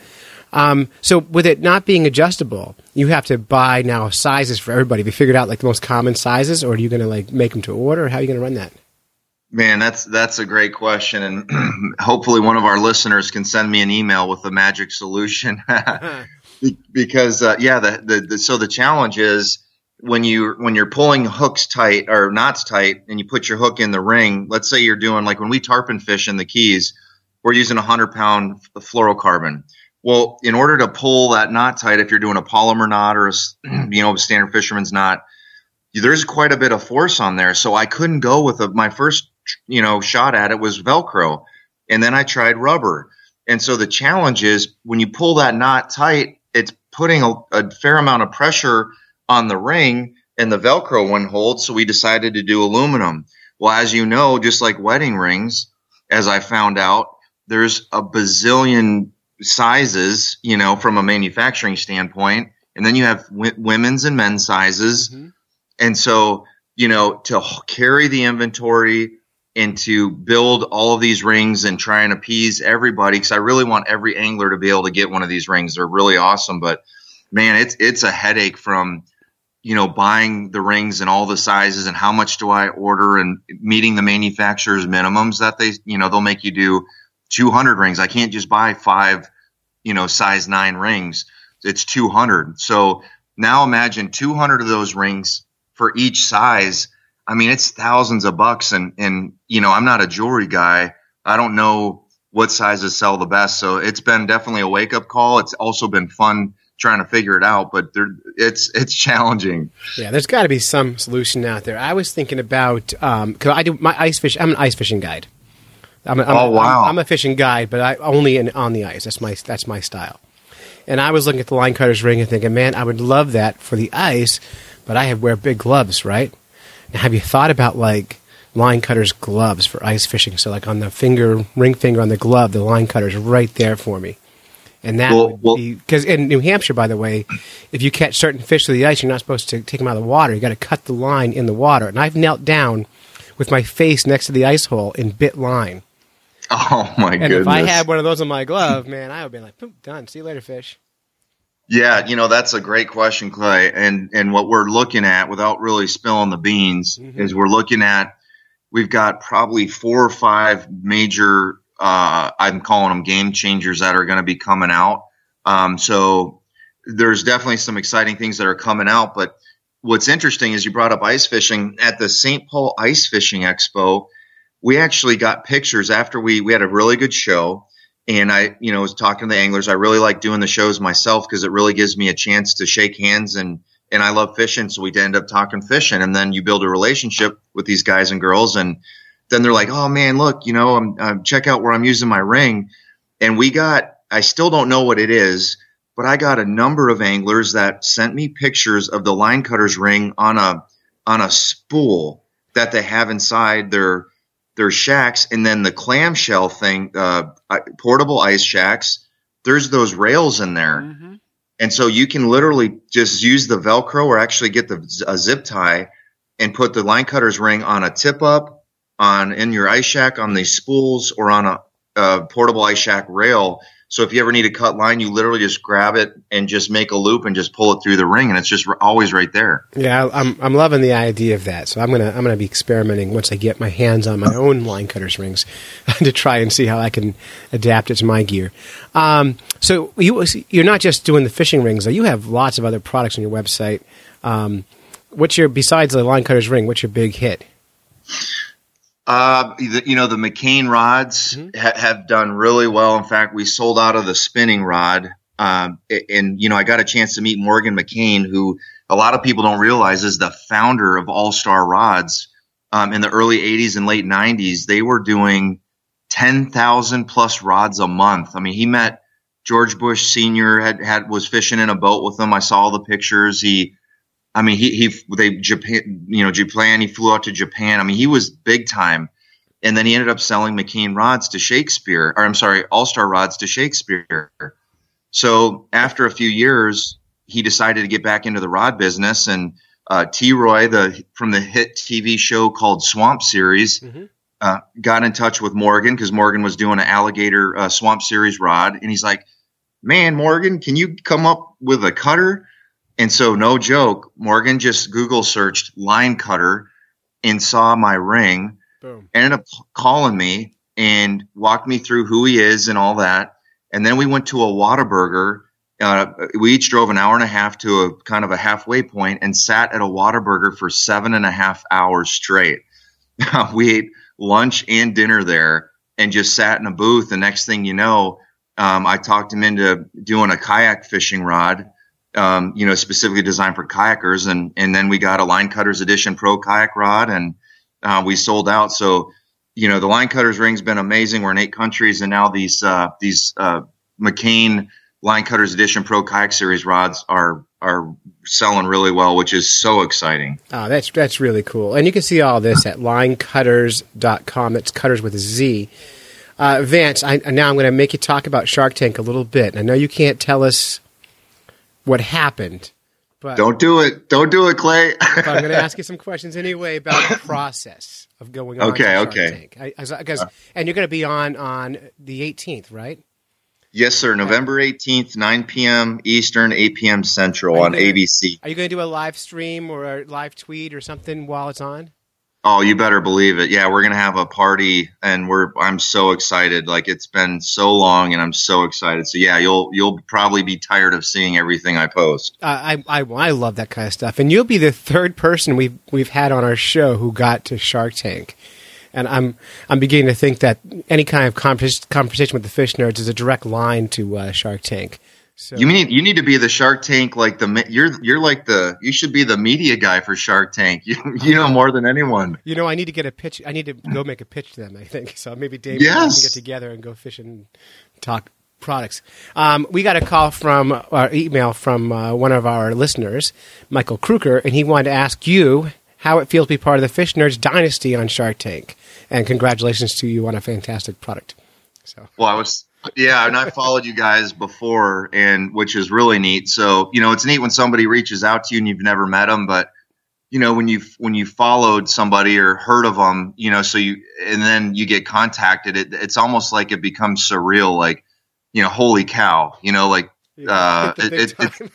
C: Um, so with it not being adjustable, you have to buy now sizes for everybody. Have you figured out like the most common sizes, or are you going to like make them to order? Or how are you going to run that?
E: Man, that's that's a great question, and (clears throat) hopefully one of our listeners can send me an email with the magic solution. (laughs) Because uh, yeah, the, the the so the challenge is when you when you're pulling hooks tight or knots tight, and you put your hook in the ring. Let's say you're doing like when we tarpon fish in the Keys, we're using a hundred pound fluorocarbon. Well, in order to pull that knot tight, if you're doing a Palomar knot or a (clears throat) you know standard fisherman's knot, there's quite a bit of force on there. So I couldn't go with a, my first, you know, shot at it was Velcro. And then I tried rubber. And so the challenge is when you pull that knot tight, it's putting a, a fair amount of pressure on the ring. and the Velcro one holds. So we decided to do aluminum. Well, as you know, just like wedding rings, as I found out, there's a bazillion sizes, you know, from a manufacturing standpoint. And then you have w- women's and men's sizes. Mm-hmm. And so, you know, to carry the inventory and to build all of these rings and try and appease everybody, because I really want every angler to be able to get one of these rings. They're really awesome. But man, it's, it's a headache from, you know, buying the rings and all the sizes and how much do I order and meeting the manufacturer's minimums that they, you know, they'll make you do 200 rings. I can't just buy five, you know, size nine rings. It's 200. So now imagine 200 of those rings for each size. I mean, it's thousands of bucks. And, and, you know, I'm not a jewelry guy. I don't know what sizes sell the best. So it's been definitely a wake up call. It's also been fun trying to figure it out, but there, it's it's challenging.
C: Yeah, there's got to be some solution out there. I was thinking about because um, I do my ice fish. I'm an ice fishing guide. I'm a, I'm,
E: oh wow!
C: I'm, I'm, a fishing guide, but I only in, on the ice. That's my that's my style. And I was looking at the line cutters ring and thinking, man, I would love that for the ice, but I have wear big gloves, right? Now, have you thought about like line cutters gloves for ice fishing? So like on the finger, ring finger on the glove, the line cutter's right there for me. And that well, would be because in New Hampshire, by the way, if you catch certain fish with the ice, you're not supposed to take them out of the water. You got to cut the line in the water. And I've knelt down with my face next to the ice hole in bit line. (laughs)
E: Oh my
C: and
E: goodness!
C: if I had one of those on my glove, man, I would be like, poop, done. See you later, fish.
E: Yeah, you know that's a great question, Clay. And and what we're looking at, without really spilling the beans, mm-hmm. is we're looking at we've got probably four or five major uh, I'm calling them game changers that are going to be coming out. Um, so there's definitely some exciting things that are coming out. But what's interesting is you brought up ice fishing at the St. Paul Ice Fishing Expo. We actually got pictures after we we had a really good show. And I, you know, was talking to the anglers. I really like doing the shows myself because it really gives me a chance to shake hands and and I love fishing. So we'd end up talking fishing, and then you build a relationship with these guys and girls, and then they're like, oh man, look, you know, I'm, I'm check out where I'm using my ring. And we got, I still don't know what it is, but I got a number of anglers that sent me pictures of the line cutter's ring on a, on a spool that they have inside their, their shacks. And then the clamshell thing, uh, portable ice shacks, there's those rails in there. Mm-hmm. And so you can literally just use the Velcro or actually get the a zip tie and put the line cutter's ring on a tip up on in your ice shack on these spools or on a, a portable ice shack rail. So if you ever need a cut line, you literally just grab it and just make a loop and just pull it through the ring, and it's just always right there.
C: Yeah, I'm I'm loving the idea of that. So I'm gonna I'm gonna be experimenting once I get my hands on my own line cutters rings (laughs) to try and see how I can adapt it to my gear. Um, so you you're not just doing the fishing rings, though. You have lots of other products on your website. Um, what's your besides the line cutters ring? What's your big hit?
E: Uh, the, you know, the McCain rods mm-hmm. ha- have done really well. In fact, we sold out of the spinning rod. Um, and, you know, I got a chance to meet Morgan McCain, who a lot of people don't realize is the founder of All Star Rods. Um, in the early 80s and late 90s, they were doing 10,000 plus rods a month. I mean, he met George Bush Sr. had, had was fishing in a boat with him. I saw all the pictures. He I mean, he, he, they, Japan, you know, Japan, he flew out to Japan. I mean, he was big time. And then he ended up selling McCain rods to Shakespeare, or I'm sorry, All Star rods to Shakespeare. So after a few years, he decided to get back into the rod business. And uh, T. Roy, the from the hit TV show called Swamp Series, mm-hmm. uh, got in touch with Morgan because Morgan was doing an alligator uh, Swamp Series rod, and he's like, "Man, Morgan, can you come up with a cutter?" And so, no joke, Morgan just Google searched line cutter and saw my ring, Boom. ended up calling me and walked me through who he is and all that. And then we went to a Whataburger. Uh, we each drove an hour and a half to a kind of a halfway point and sat at a Whataburger for seven and a half hours straight. (laughs) we ate lunch and dinner there and just sat in a booth. The next thing you know, um, I talked him into doing a kayak fishing rod um, you know, specifically designed for kayakers. And, and then we got a Line Cutterz Edition Pro kayak rod and uh, we sold out. So, you know, the Line Cutterz ring's been amazing. We're in eight countries and now these, uh, these, uh, McCain Line Cutterz Edition Pro kayak series rods are, are selling really well, which is so exciting.
C: Oh, that's that's really cool. And you can see all this at linecutterz.com. It's cutters with a Z. Uh, Vance, I, now I'm going to make you talk about Shark Tank a little bit. I know you can't tell us what happened, but
E: Don't do it. Don't do it, Clay. (laughs)
C: I'm going to ask you some (laughs) questions anyway about the process of going on.
E: Okay, okay.
C: Tank. I, I, because, and you're going to be on on the 18th, right?
E: yes, sir. November 18th, 9 p.m. Eastern, 8 p.m. Central on
C: gonna-
E: ABC.
C: Are you going to do a live stream or a live tweet or something while it's on?
E: Oh, you better believe it. Yeah, we're gonna have a party, and we're. I'm so excited. Like it's been so long, and I'm so excited. So yeah, you'll you'll probably be tired of seeing everything I post.
C: I, I I love that kind of stuff, and you'll be the third person we've we've had on our show who got to Shark Tank, and I'm I'm beginning to think that any kind of conversation with the fish nerds is a direct line to uh, Shark Tank. So
E: You need you need to be the Shark Tank like the you're you're like the you should be the media guy for Shark Tank. (laughs) You you know more than anyone.
C: you know I need to get a pitch. I need to go make a pitch to them. I think so. Maybe Dave and I can get together and go fish and talk products. Um, we got a call from our email from uh, one of our listeners, Michael Kruger, and he wanted to ask you how it feels to be part of the Fish Nerds dynasty on Shark Tank. And congratulations to you on a fantastic product. So
E: Well, I was yeah, and I followed you guys before, and which is really neat. So you know, it's neat when somebody reaches out to you and you've never met them, but you know when you when you followed somebody or heard of them, you know, so you and then you get contacted, it, it's almost like it becomes surreal. Like you know, holy cow, you know, like Uh,
C: Hit the big
E: it- it-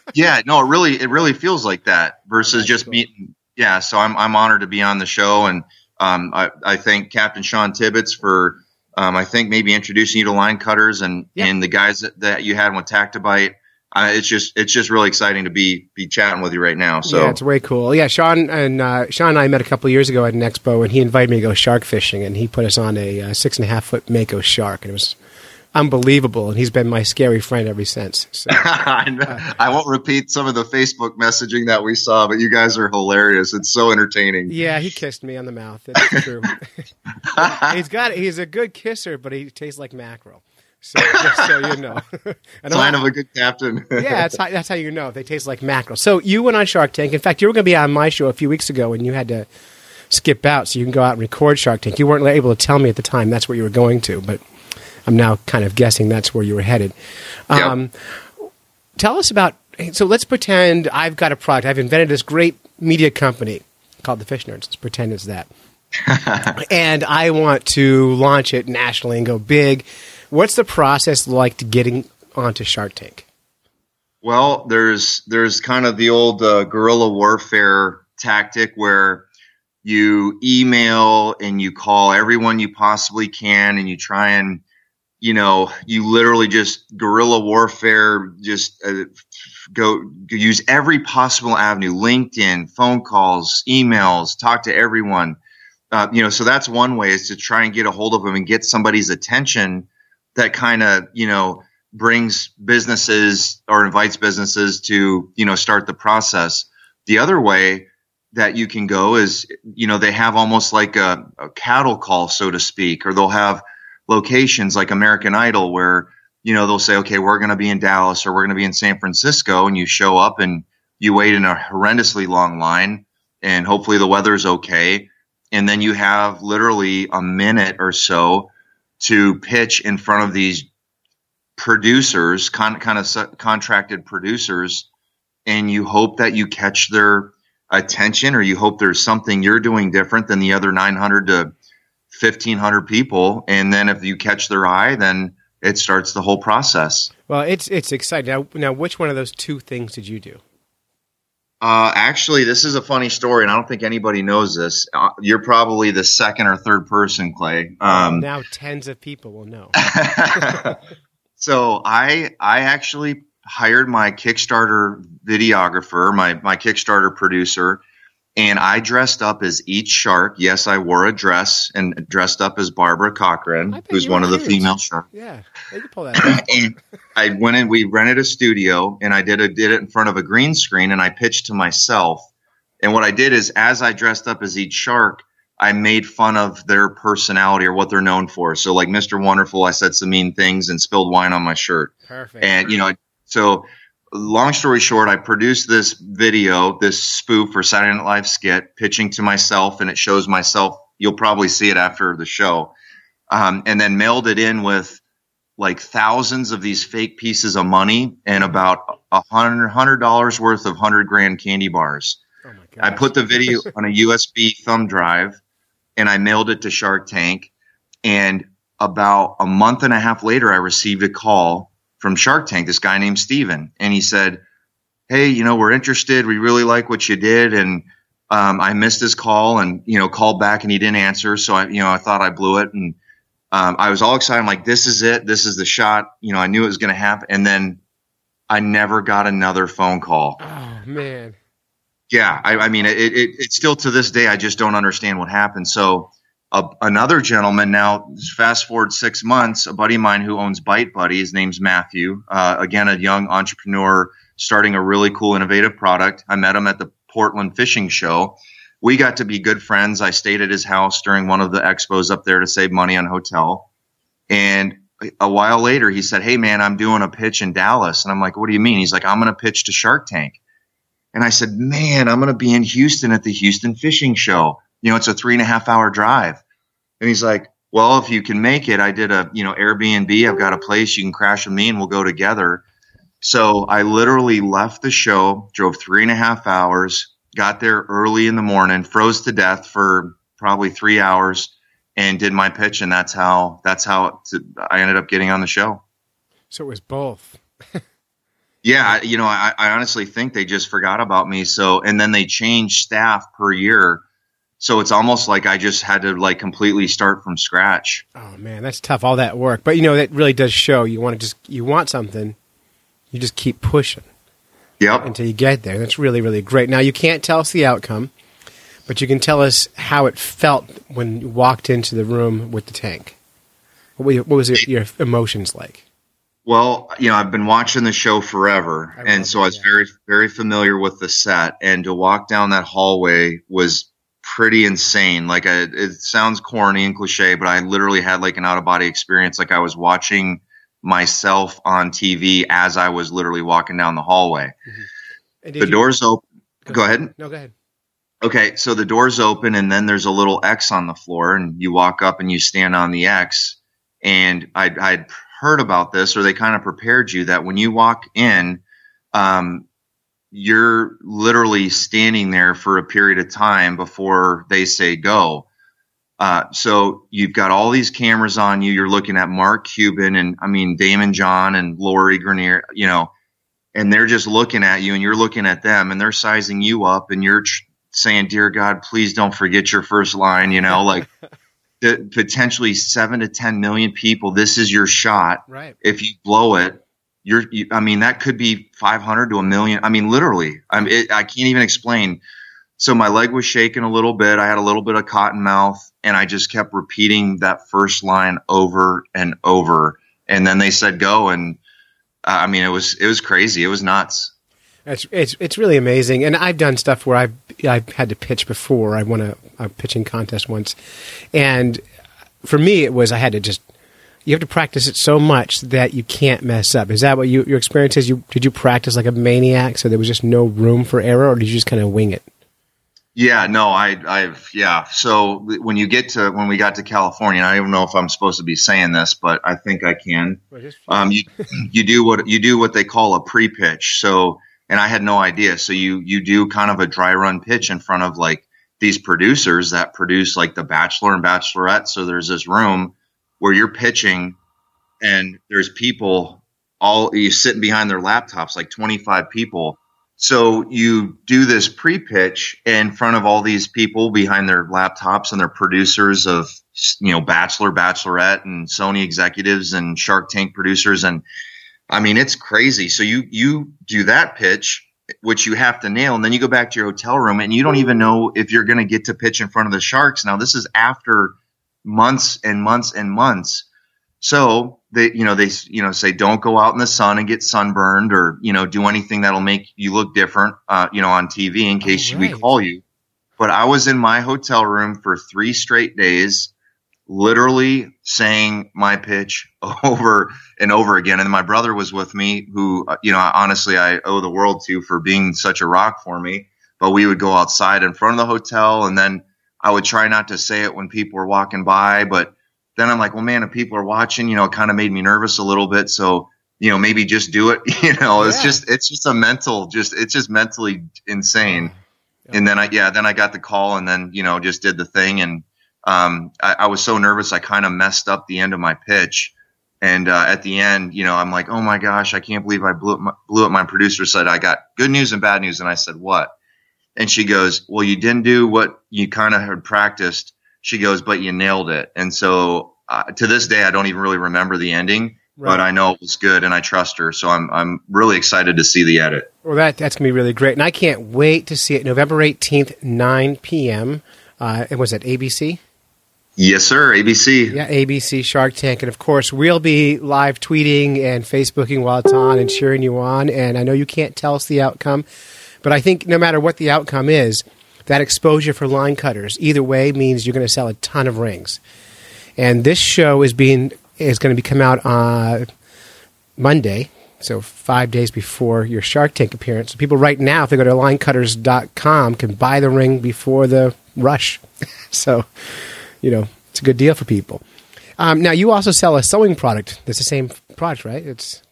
E: (laughs) yeah, no, it really it really feels like that versus just
C: cool.
E: meeting. Yeah, so I'm I'm honored to be on the show, and um, I I thank Captain Sean Tibbetts for um, I think maybe introducing you to line cutters and
C: Yeah.
E: and the guys that, that you had with Tactobite. Uh, it's just it's just really exciting to be be chatting with you right now. So
C: yeah, it's way cool. Yeah, Sean and uh, Sean and I met a couple years ago at an expo, and he invited me to go shark fishing, and he put us on a uh, six and a half foot mako shark, and it was unbelievable. And he's been my scary friend ever since. So. (laughs)
E: I, I won't repeat some of the Facebook messaging that we saw, but you guys are hilarious. It's so entertaining.
C: Yeah, he kissed me on the mouth. It's true. (laughs) he's got he's a good kisser, but he tastes like mackerel. So just so you know. (laughs) and
E: Sign of a good captain.
C: yeah, that's how, that's how you know they taste like mackerel. So you went on Shark Tank. In fact, you were going to be on my show a few weeks ago, and you had to skip out so you can go out and record Shark Tank. You weren't able to tell me at the time that's where you were going to, but I'm now kind of guessing that's where you were headed.
E: Yep.
C: Um, Tell us about. So let's pretend I've got a product. I've invented this great media company called the Fish Nerds. Let's pretend it's that. (laughs) and I want to launch it nationally and go big. What's the process like to getting onto Shark Tank?
E: Well, there's there's kind of the old uh, guerrilla warfare tactic where you email and you call everyone you possibly can, and you try and you know you literally just guerrilla warfare, just uh, go use every possible avenue: LinkedIn, phone calls, emails, talk to everyone. Uh, you know, so that's one way is to try and get a hold of them and get somebody's attention that kind of you know brings businesses or invites businesses to you know start the process the other way that you can go is you know they have almost like a, a cattle call so to speak or they'll have locations like american idol where you know they'll say okay we're going to be in dallas or we're going to be in san francisco and you show up and you wait in a horrendously long line and hopefully the weather's okay. And then you have literally a minute or so to pitch in front of these producers, con- kind of su- contracted producers, and you hope that you catch their attention or you hope there's something you're doing different than the other 900 to 1500 people. And then if you catch their eye, then it starts the whole process.
C: Well, it's it's exciting. Now, now, which one of those two things did you do?
E: Uh, actually, this is a funny story, and I don't think anybody knows this. Uh, you're probably the second or third person, Clay. Um,
C: now, tens of people will know. (laughs) (laughs)
E: so I I actually hired my Kickstarter videographer, my my Kickstarter producer, and I dressed up as each shark. Yes, I wore a dress and dressed up as Barbara
C: Corcoran,
E: who's one of the female sharks.
C: Yeah, they can pull that. (clears throat)
E: and I went in. We rented a studio, and I did a, did it in front of a green screen, and I pitched to myself. And what I did is, as I dressed up as each shark, I made fun of their personality or what they're known for. So, like Mr. Wonderful, I said some mean things and spilled wine on my shirt.
C: Perfect.
E: And you know, so long story short, I produced this video, this spoof for Saturday Night Live skit, pitching to myself, and it shows myself. You'll probably see it after the show, um, and then mailed it in with like thousands of these fake pieces of money and about a hundred hundred dollars worth of hundred grand candy bars.
C: Oh my
E: I put the video on a USB thumb drive and I mailed it to Shark Tank. And about a month and a half later, I received a call from Shark Tank, this guy named Steven. And he said, Hey, you know, we're interested. We really like what you did. And um, I missed his call and, you know, called back and he didn't answer. So I, you know, I thought I blew it. And um, I was all excited. I'm like, this is it. This is the shot. You know, I knew it was going to happen. And then I never got another phone call.
C: Oh man.
E: Yeah, I, I mean, it, it, it's still to this day, I just don't understand what happened. So, uh, another gentleman now, fast forward six months, a buddy of mine who owns Bite Buddy, his name's Matthew. Uh, again, a young entrepreneur starting a really cool, innovative product. I met him at the Portland Fishing Show. We got to be good friends. I stayed at his house during one of the expos up there to save money on hotel. And a while later, he said, Hey, man, I'm doing a pitch in Dallas. And I'm like, What do you mean? He's like, I'm going to pitch to Shark Tank. And I said, man, I'm going to be in Houston at the Houston Fishing Show. You know, it's a three and a half hour drive. And he's like, well, if you can make it, I did a, you know, Airbnb. I've got a place you can crash with me and we'll go together. So I literally left the show, drove three and a half hours, got there early in the morning, froze to death for probably three hours and did my pitch. And that's how, that's how I ended up getting on the show.
C: So it was both. (laughs)
E: Yeah, you know, I, I honestly think they just forgot about me. So, and then they change staff per year. So it's almost like I just had to like completely start from scratch.
C: Oh man, that's tough. All that work, but you know that really does show. You want to just you want something, you just keep pushing.
E: Yep.
C: Until you get there. That's really really great. Now you can't tell us the outcome, but you can tell us how it felt when you walked into the room with the tank. What, what was it, your emotions like?
E: Well, you know, I've been watching the show forever, and so I was very, very familiar with the set. And to walk down that hallway was pretty insane. Like, I, it sounds corny and cliche, but I literally had like an out of body experience. Like, I was watching myself on TV as I was literally walking down the hallway. Mm-hmm. The you, doors open. Go, go ahead.
C: ahead. No, go ahead.
E: Okay, so the doors open, and then there's a little X on the floor, and you walk up and you stand on the X. And I'd, I'd heard about this or they kind of prepared you that when you walk in, um, you're literally standing there for a period of time before they say go. Uh, so you've got all these cameras on you. You're looking at Mark Cuban and I mean Daymond John and Lori Greiner, you know, and they're just looking at you and you're looking at them and they're sizing you up and you're tr- saying, "Dear God, please don't forget your first line," you know, like (laughs) potentially seven to 10 million people. This is your shot.
C: Right.
E: If you blow it, you're, you, I mean, that could be 500 to a million. I mean, literally, I'm, it, I can't even explain. So my leg was shaking a little bit. I had a little bit of cotton mouth and I just kept repeating that first line over and over. And then they said go. And uh, I mean, it was, it was crazy. It was nuts.
C: It's, it's it's really amazing, and I've done stuff where I've I've had to pitch before. I won a, a pitching contest once, and for me, it was I had to just you have to practice it so much that you can't mess up. Is that what you, your experience is? You did you practice like a maniac, so there was just no room for error, or did you just kind of wing it?
E: Yeah, no, I, I've, yeah. So when you get to when we got to California, I don't know if I'm supposed to be saying this, but I think I can. Um, you (laughs) you do what you do what they call a pre-pitch. So and I had no idea. So you you do kind of a dry run pitch in front of like these producers that produce like The Bachelor and Bachelorette. So there's this room where you're pitching, and there's people all you sitting behind their laptops, like 25 people. So you do this pre-pitch in front of all these people behind their laptops and their producers of you know Bachelor, Bachelorette, and Sony executives and Shark Tank producers and I mean, it's crazy. So you you do that pitch, which you have to nail, and then you go back to your hotel room, and you don't even know if you're going to get to pitch in front of the Sharks. Now, this is after months and months and months. So they, you know, they, you know, say don't go out in the sun and get sunburned, or you know, do anything that'll make you look different, uh, you know, on TV in case right. we call you. But I was in my hotel room for three straight days literally saying my pitch (laughs) over and over again. And my brother was with me, who, uh, you know, honestly, I owe the world to for being such a rock for me. But we would go outside in front of the hotel, and then I would try not to say it when people were walking by. But then I'm like, well, man, if people are watching, you know, it kind of made me nervous a little bit. So, you know, maybe just do it. (laughs) You know, yeah. it's just, it's just a mental, just, it's just mentally insane. Yeah. And then I, yeah, then I got the call and then, you know, just did the thing. And, um, I, I was so nervous, I kind of messed up the end of my pitch. And uh, at the end, you know, I'm like, oh my gosh, I can't believe I blew up. My, blew up. My producer said I got good news and bad news, and I said what? And she goes, well, you didn't do what you kind of had practiced. She goes, but you nailed it. And so uh, to this day, I don't even really remember the ending. Right. But I know it was good, and I trust her, so I'm I'm really excited to see the edit.
C: Well, that that's gonna be really great, and I can't wait to see it. November eighteenth, nine p.m. Uh, was it ABC?
E: Yes, sir. ABC.
C: Yeah, ABC Shark Tank. And of course, we'll be live tweeting and Facebooking while it's on and cheering you on. And I know you can't tell us the outcome, but I think no matter what the outcome is, that exposure for line cutters, either way, means you're going to sell a ton of rings. And this show is being is going to be come out on Monday, so five days before your Shark Tank appearance. So people right now, if they go to linecutterz.com, can buy the ring before the rush. (laughs) so you know, it's a good deal for people. Um, now, you also sell a sewing product. That's the same product, right? It's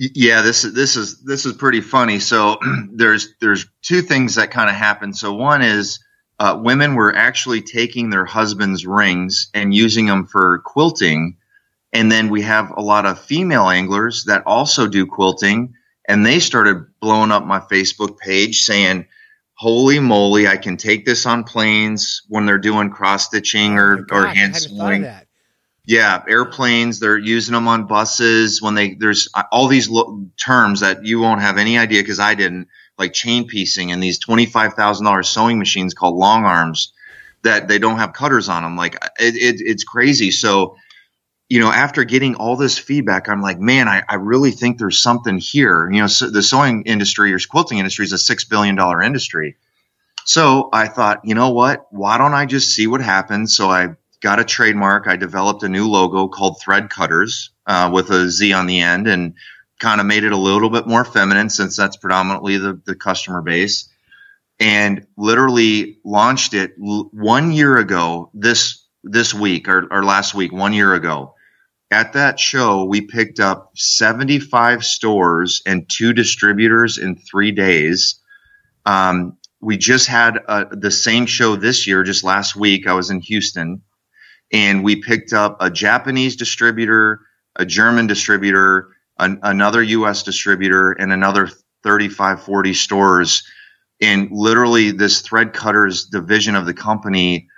E: yeah. This is this is this is pretty funny. So (clears throat) there's there's two things that kind of happen. So one is uh, women were actually taking their husbands' rings and using them for quilting, and then we have a lot of female anglers that also do quilting, and they started blowing up my Facebook page saying holy moly, I can take this on planes when they're doing cross stitching or, oh or hand sewing. Yeah, airplanes, they're using them on buses when they, there's uh, all these lo- terms that you won't have any idea because I didn't, like chain piecing and these $25,000 sewing machines called long arms that they don't have cutters on them. Like uh, it, it, it's crazy. So, you know, after getting all this feedback, I'm like, man, I, I really think there's something here. You know, so the sewing industry or quilting industry is a six billion dollar industry. So I thought, you know what? Why don't I just see what happens? So I got a trademark. I developed a new logo called Thread Cutters uh, with a Z on the end, and kind of made it a little bit more feminine since that's predominantly the, the customer base. And literally launched it one year ago this this week or, or last week, one year ago at that show, we picked up 75 stores and two distributors in three days. Um, we just had uh, the same show this year, just last week. I was in Houston and we picked up a Japanese distributor, a German distributor, an, another US distributor, and another 35, 40 stores. And literally, this thread cutters division of the company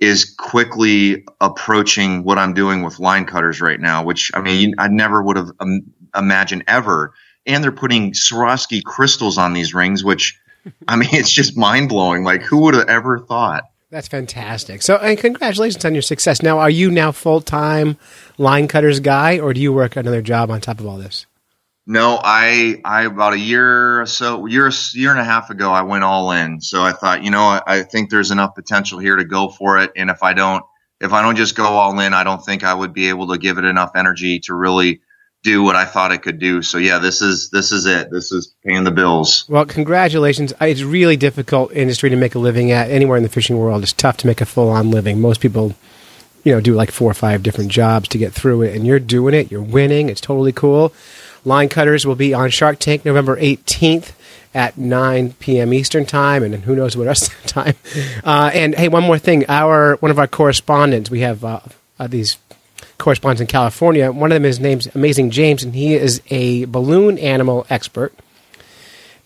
E: is quickly approaching what I'm doing with line cutters right now, which I mean, I never would have um, imagined ever. And they're putting Swarovski crystals on these rings, which I mean, it's just mind blowing. Like, who would have ever thought?
C: That's fantastic. So, and congratulations on your success. Now, are you now full time line cutters guy, or do you work another job on top of all this?
E: No, I I about a year or so, year year and a half ago, I went all in. So I thought, you know, I, I think there's enough potential here to go for it. And if I don't, if I don't just go all in, I don't think I would be able to give it enough energy to really do what I thought it could do. So yeah, this is this is it. This is paying the bills.
C: Well, congratulations. It's really difficult industry to make a living at anywhere in the fishing world. It's tough to make a full on living. Most people, you know, do like four or five different jobs to get through it, and you're doing it. You're winning. It's totally cool. Line Cutterz will be on Shark Tank November 18th at 9 p.m. Eastern Time, and who knows what the (laughs) time. Uh, and hey, one more thing. Our one of our correspondents, we have uh, uh, these correspondents in California. One of them is named Amazing James, and he is a balloon animal expert.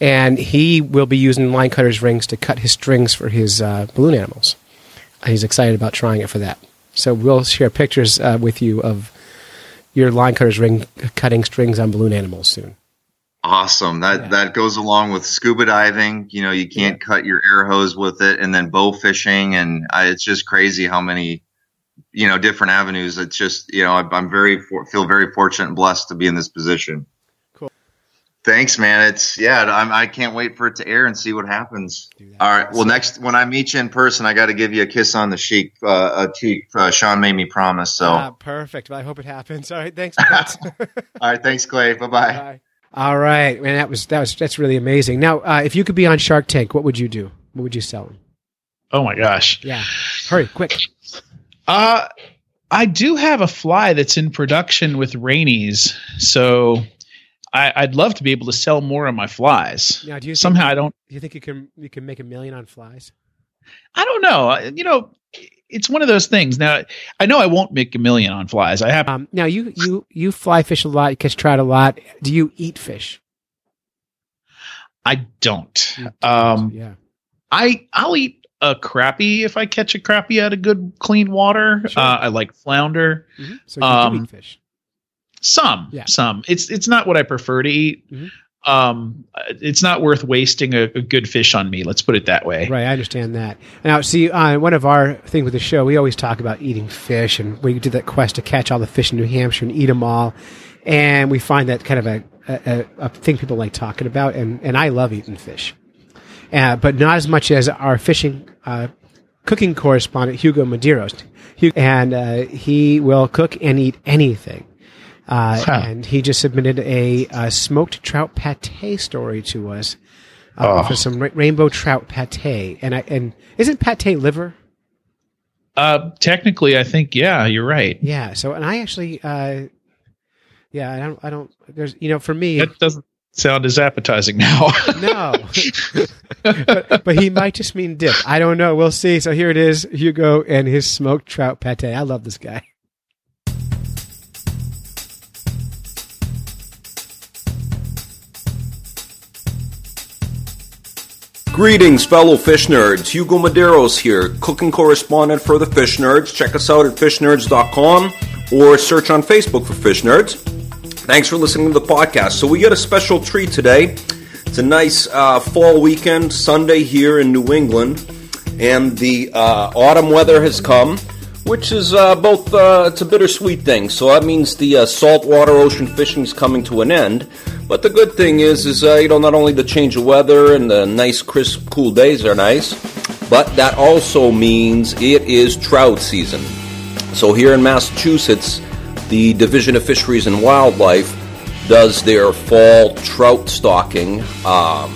C: And he will be using line cutters rings to cut his strings for his uh, balloon animals. He's excited about trying it for that. So we'll share pictures uh, with you of your line cutters ring cutting strings on balloon animals soon.
E: Awesome. That yeah. that goes along with scuba diving. You know, you can't yeah. cut your air hose with it, and then bow fishing, and I, it's just crazy how many, you know, different avenues. It's just you know, I, am very feel very fortunate and blessed to be in this position.
C: Cool.
E: Thanks, man. It's yeah. I'm, I can't wait for it to air and see what happens. All right. Well, next when I meet you in person, I got to give you a kiss on the cheek. Uh, a cheek. Uh, Sean made me promise. So
C: Ah, perfect. Well, I hope it happens. All right. Thanks, Matt. (laughs)
E: all right. Thanks, Clay. Bye bye.
C: Bye. All right, man. That was that was that's really amazing. Now, uh, if you could be on Shark Tank, what would you do? What would you sell them?
D: Oh my gosh.
C: Yeah, hurry, quick.
D: Uh, I do have a fly that's in production with Rainy's, so I, I'd love to be able to sell more of my flies.
C: Now, do you think,
D: Somehow I don't.
C: Do you think you can you can make a million on flies?
D: I don't know. You know, it's one of those things. Now I know I won't make a million on flies. I have.
C: Um, now you you you fly fish a lot, you catch trout a lot. Do you eat fish?
D: I don't.
C: You
D: Um,
C: yeah.
D: I I'll eat a crappie if I catch a crappie out of good clean water.
C: Sure.
D: Uh, I like flounder.
C: Mhm. So you
D: um,
C: do eat fish.
D: Some,
C: Yeah.
D: some. It's it's not what I prefer to eat.
C: Mhm.
D: Um, it's not worth wasting a, a good fish on me. Let's put it that way.
C: Right, I understand that. Now, see, uh, one of our things with the show, we always talk about eating fish, and we did that quest to catch all the fish in New Hampshire and eat them all. And we find that kind of a, a, a- a thing people like talking about, and, and I love eating fish, uh, but not as much as our fishing uh, cooking correspondent Hugo Medeiros, and uh, he will cook and eat anything. Uh,
D: Huh.
C: And he just submitted a, uh smoked trout pate story to us uh,
D: Oh.
C: for some ra- rainbow trout pate. And I, and isn't pate liver?
D: Uh, technically, I think yeah, you're right.
C: Yeah. So and I actually, uh, yeah, I don't, I don't. There's, you know, for me,
D: That doesn't sound as appetizing now. (laughs)
C: no. but, but he might just mean dip. I don't know. We'll see. So here it is, Hugo and his smoked trout pate. I love this guy.
F: Greetings, fellow fish nerds. Hugo Medeiros here, cooking correspondent for the Fish Nerds. Check us out at fishnerds.com or search on Facebook for Fish Nerds. Thanks for listening to the podcast. So, we got a special treat today. It's a nice uh, fall weekend, Sunday here in New England, and the uh, autumn weather has come, which is uh, both, uh, it's a bittersweet thing. So, that means the uh, saltwater ocean fishing is coming to an end. But the good thing is, is uh, you know, not only the change of weather and the nice, crisp, cool days are nice, but that also means it is trout season. So here in Massachusetts, the Division of Fisheries and Wildlife does their fall trout stocking, um,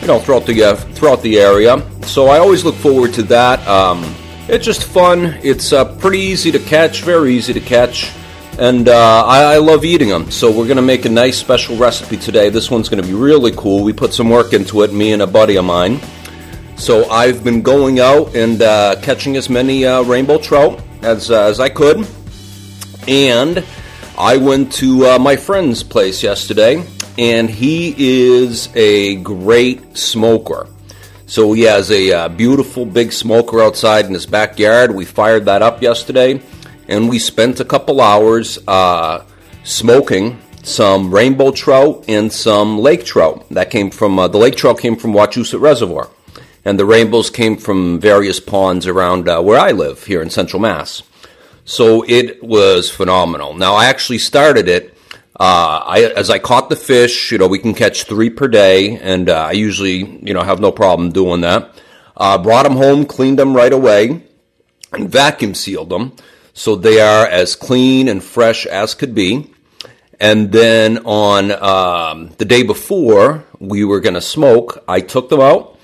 F: you know, throughout the uh, throughout the area. So I always look forward to that. Um, it's just fun. It's uh, pretty easy to catch, very easy to catch, and uh, I, I love eating them. So we're gonna make a nice special recipe today. This one's gonna be really cool. We put some work into it, me and a buddy of mine. So I've been going out and uh, catching as many uh, rainbow trout as uh, as I could, and I went to uh, my friend's place yesterday, and he is a great smoker. So he has a uh, beautiful big smoker outside in his backyard. We fired that up yesterday, and we spent a couple hours uh, smoking some rainbow trout and some lake trout. That came from uh, the lake trout came from Wachusett Reservoir, and the rainbows came from various ponds around uh, where I live here in Central Mass. So it was phenomenal. Now I actually started it. Uh, I, as I caught the fish, you know, we can catch three per day, and uh, I usually, you know, have no problem doing that. Uh, brought them home, cleaned them right away, and vacuum sealed them, so they are as clean and fresh as could be. And then on um, the day before we were going to smoke, I took them out,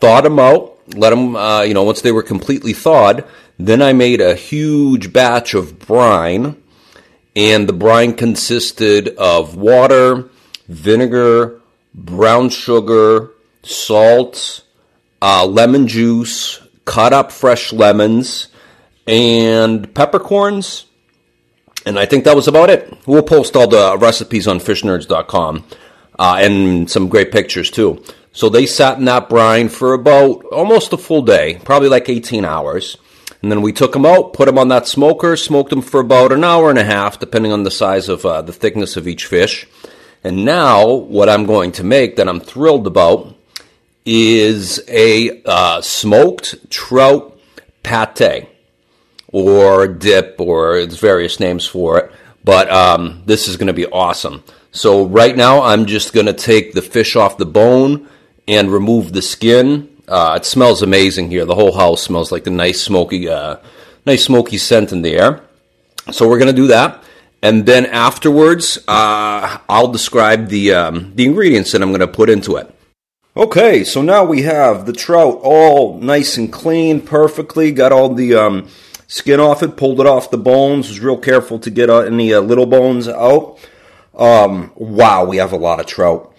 F: thawed them out, let them, uh, you know, once they were completely thawed, then I made a huge batch of brine, and the brine consisted of water, vinegar, brown sugar, salt, uh, lemon juice, cut up fresh lemons, and peppercorns. And I think that was about it. We'll post all the recipes on fishnerds.com uh, and some great pictures too. So they sat in that brine for about almost a full day, probably like 18 hours. And then we took them out, put them on that smoker, smoked them for about an hour and a half, depending on the size of uh, the thickness of each fish. And now, what I'm going to make that I'm thrilled about is a uh, smoked trout pate or dip, or there's various names for it. But um, this is going to be awesome. So right now, I'm just going to take the fish off the bone and remove the skin. Uh, it smells amazing here. The whole house smells like the nice smoky, uh, nice smoky scent in the air. So we're to do that, and then afterwards, uh, I'll describe the um, the ingredients that I'm to put into it. Okay, so now we have the trout all nice and clean, perfectly. Got all the um, skin off it, pulled it off the bones. Was real careful to get uh, any uh, little bones out. Um, wow, we have a lot of trout.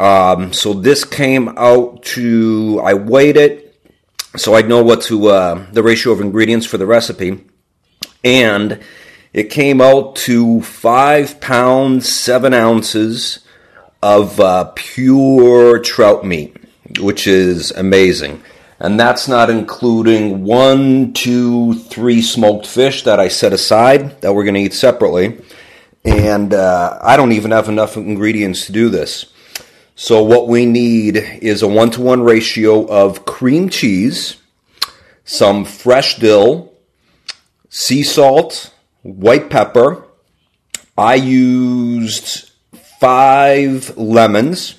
F: Um, so this came out to I weighed it, so I know what to uh, the ratio of ingredients for the recipe, and it came out to five pounds seven ounces of uh, pure trout meat, which is amazing. And that's not including one, two, three smoked fish that I set aside that we're going to eat separately and uh, I don't even have enough ingredients to do this. So what we need is a one to one ratio of cream cheese, some fresh dill, sea salt, white pepper. I used five lemons,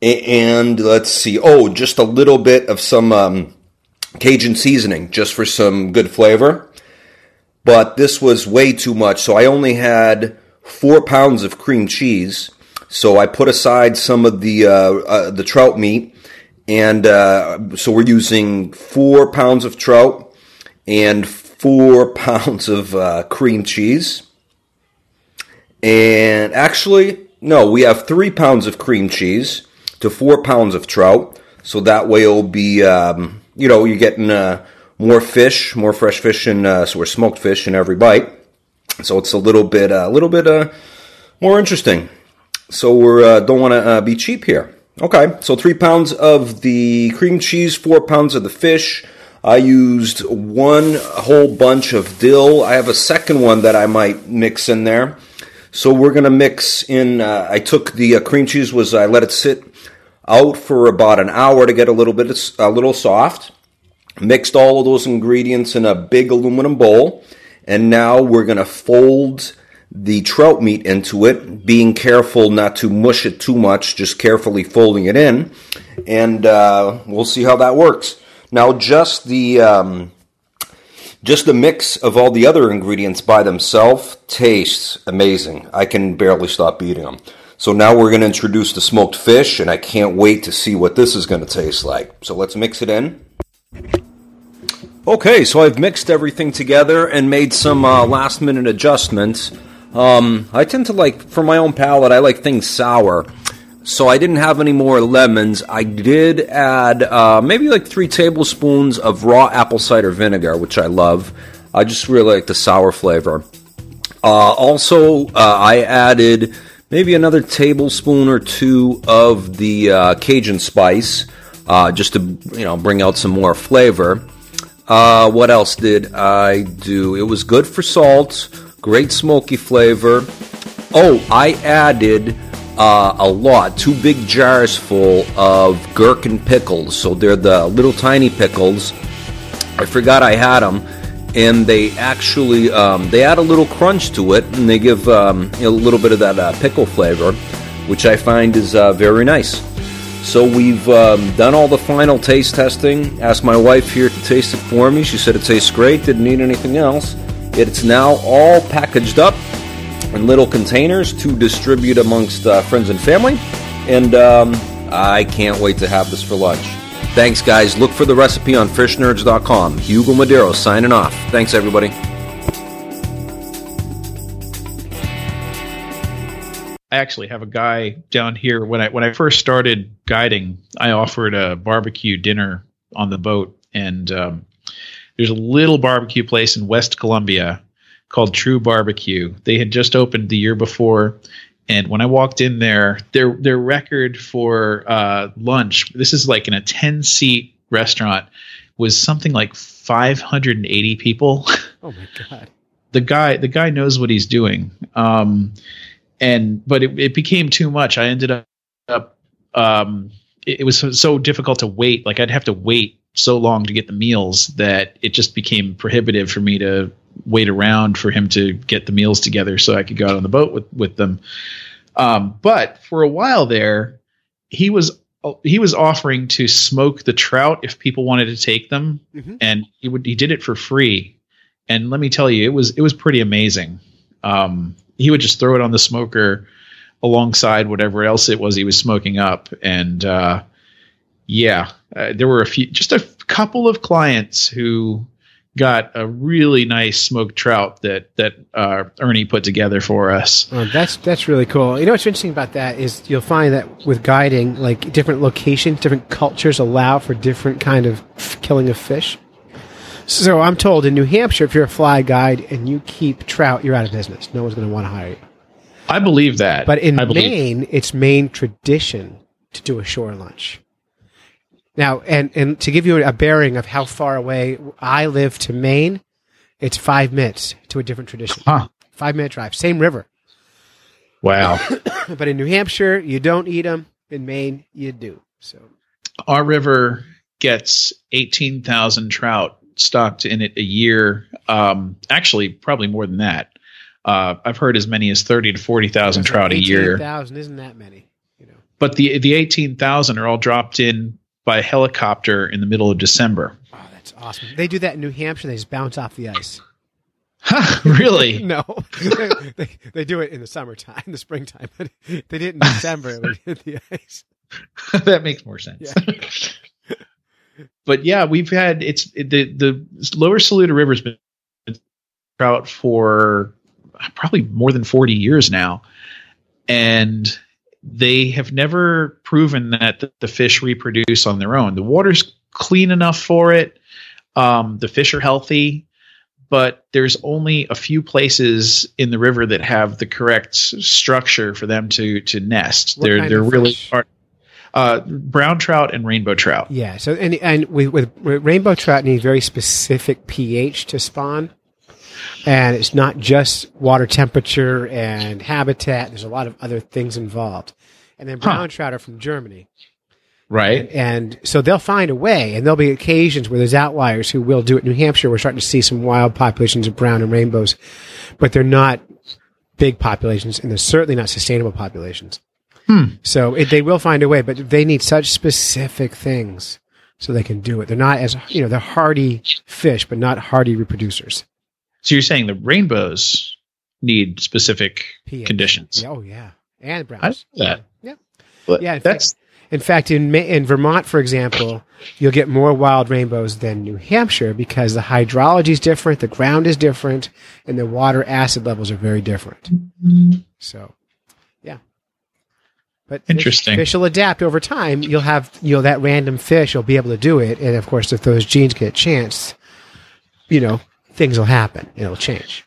F: and let's see. Oh, just a little bit of some um, Cajun seasoning, just for some good flavor but this was way too much. So I only had four pounds of cream cheese. So I put aside some of the uh, uh, the trout meat, and uh, so we're using four pounds of trout and four (laughs) pounds of uh, cream cheese. And actually, no, we have three pounds of cream cheese to four pounds of trout. So that way it'll be, um, you know, you're getting uh, more fish, more fresh fish, and uh, so we're smoked fish in every bite. So it's a little bit, a uh, little bit uh, more interesting. So we uh, don't want to uh, be cheap here. Okay, so three pounds of the cream cheese, four pounds of the fish. I used one whole bunch of dill. I have a second one that I might mix in there. So we're gonna mix in. Uh, I took the uh, cream cheese was I let it sit out for about an hour to get a little bit a little soft. Mixed all of those ingredients in a big aluminum bowl, and now we're to fold the trout meat into it, being careful not to mush it too much, just carefully folding it in, and uh, we'll see how that works. Now, just the um, just the mix of all the other ingredients by themselves tastes amazing. I can barely stop eating them. So now we're going to introduce the smoked fish, and I can't wait to see what this is going to taste like. So let's mix it in. Okay, so I've mixed everything together and made some uh, last minute adjustments. Um, I tend to like, for my own palate, I like things sour. So I didn't have any more lemons. I did add uh, maybe like three tablespoons of raw apple cider vinegar, which I love. I just really like the sour flavor. Uh, also, uh, I added maybe another tablespoon or two of the uh, Cajun spice, uh, just to you know bring out some more flavor. Uh, what else did I do? It was good for salt, great smoky flavor. Oh, I added uh, a lot, two big jars full of gherkin pickles. So they're the little tiny pickles. I forgot I had them, and they actually um, they add a little crunch to it, and they give um, a little bit of that uh, pickle flavor, which I find is uh, very nice. So we've um, done all the final taste testing. Asked my wife here to taste it for me. She said it tastes great. Didn't need anything else. It's now all packaged up in little containers to distribute amongst uh, friends and family. And um, I can't wait to have this for lunch. Thanks, guys. Look for the recipe on fishnerds.com. Hugo Madero signing off. Thanks, everybody.
D: I actually have a guy down here when I when I first started guiding, I offered a barbecue dinner on the boat, and um, there's a little barbecue place in West Columbia called True Barbecue. They had just opened the year before, and when I walked in there, their their record for uh, lunch, this is like in a ten seat restaurant, was something like 580 people. (laughs)
C: Oh my god!
D: the guy the guy knows what he's doing. Um, and but it, it became too much. I ended up um, it, it was so, so difficult to wait. Like I'd have to wait so long to get the meals that it just became prohibitive for me to wait around for him to get the meals together so I could go out on the boat with with them. Um, but for a while there, he was he was offering to smoke the trout if people wanted to take them,
C: Mhm.
D: and he would he did it for free. And let me tell you, it was it was pretty amazing. Um, he would just throw it on the smoker alongside whatever else it was he was smoking up, and uh, yeah, uh, there were a few, just a couple of clients who got a really nice smoked trout that that uh, Ernie put together for us.
C: Oh, that's that's really cool. You know what's interesting about that is you'll find that with guiding, like different locations, different cultures allow for different kind of killing of fish. So I'm told in New Hampshire, if you're a fly guide and you keep trout, you're out of business. No one's going to want to hire you.
D: I believe that,
C: But in Maine, it's Maine tradition to do a shore lunch. Now, and, and to give you a bearing of how far away I live to Maine, it's five minutes to a different tradition.
D: Huh.
C: Five minute drive, same river.
D: wow. (coughs)
C: But in New Hampshire, you don't eat them. In Maine, you do. So
D: Our river gets eighteen thousand trout stocked in it a year. Um, actually, probably more than that. Uh, I've heard as many as thirty to forty thousand trout a year.
C: Thousand isn't that many? You know.
D: but the the eighteen thousand are all dropped in by helicopter in the middle of December.
C: Oh, that's awesome. They do that in New Hampshire. They just bounce off the ice.
D: really? (laughs)
C: No, they, (laughs) they, they do it in the summertime, in (laughs) the springtime, but they did it in December when they hit the ice.
D: that makes more sense. but yeah, we've had it's it, the the lower Saluda River's been trout for probably more than forty years now, and they have never proven that the, fish reproduce on their own. The water's clean enough for it. Um, the fish are healthy, but there's only a few places in the river that have the correct structure for them to to nest.
C: What
D: they're they're really are, uh, brown trout and rainbow trout.
C: Yeah. So and and with, with, with rainbow trout need very specific pH to spawn, and it's not just water temperature and habitat. There's a lot of other things involved. And then brown
D: Huh.
C: trout are from Germany,
D: Right.
C: and so they'll find a way. And there'll be occasions where there's outliers who will do it. New Hampshire, we're starting to see some wild populations of brown and rainbows, but they're not big populations, and they're certainly not sustainable populations. Hmm. So it, they will find a way, but they need such specific things so they can do it. They're not as you know they're hardy fish, but not hardy reproducers.
D: So you're saying the rainbows need specific
C: pH.
D: conditions.
C: Oh yeah, and browns.
D: I know that.
C: Yeah.
D: But
C: Yeah, in
D: that's
C: In fact, in Ma- in Vermont, for example, you'll get more wild rainbows than New Hampshire because the hydrology is different, the ground is different, and the water acid levels are very different. So, yeah. But
D: Interesting.
C: Fish will adapt over time. You'll have you know that random fish will be able to do it, and of course, if those genes get a chance, you know things will happen. It'll change.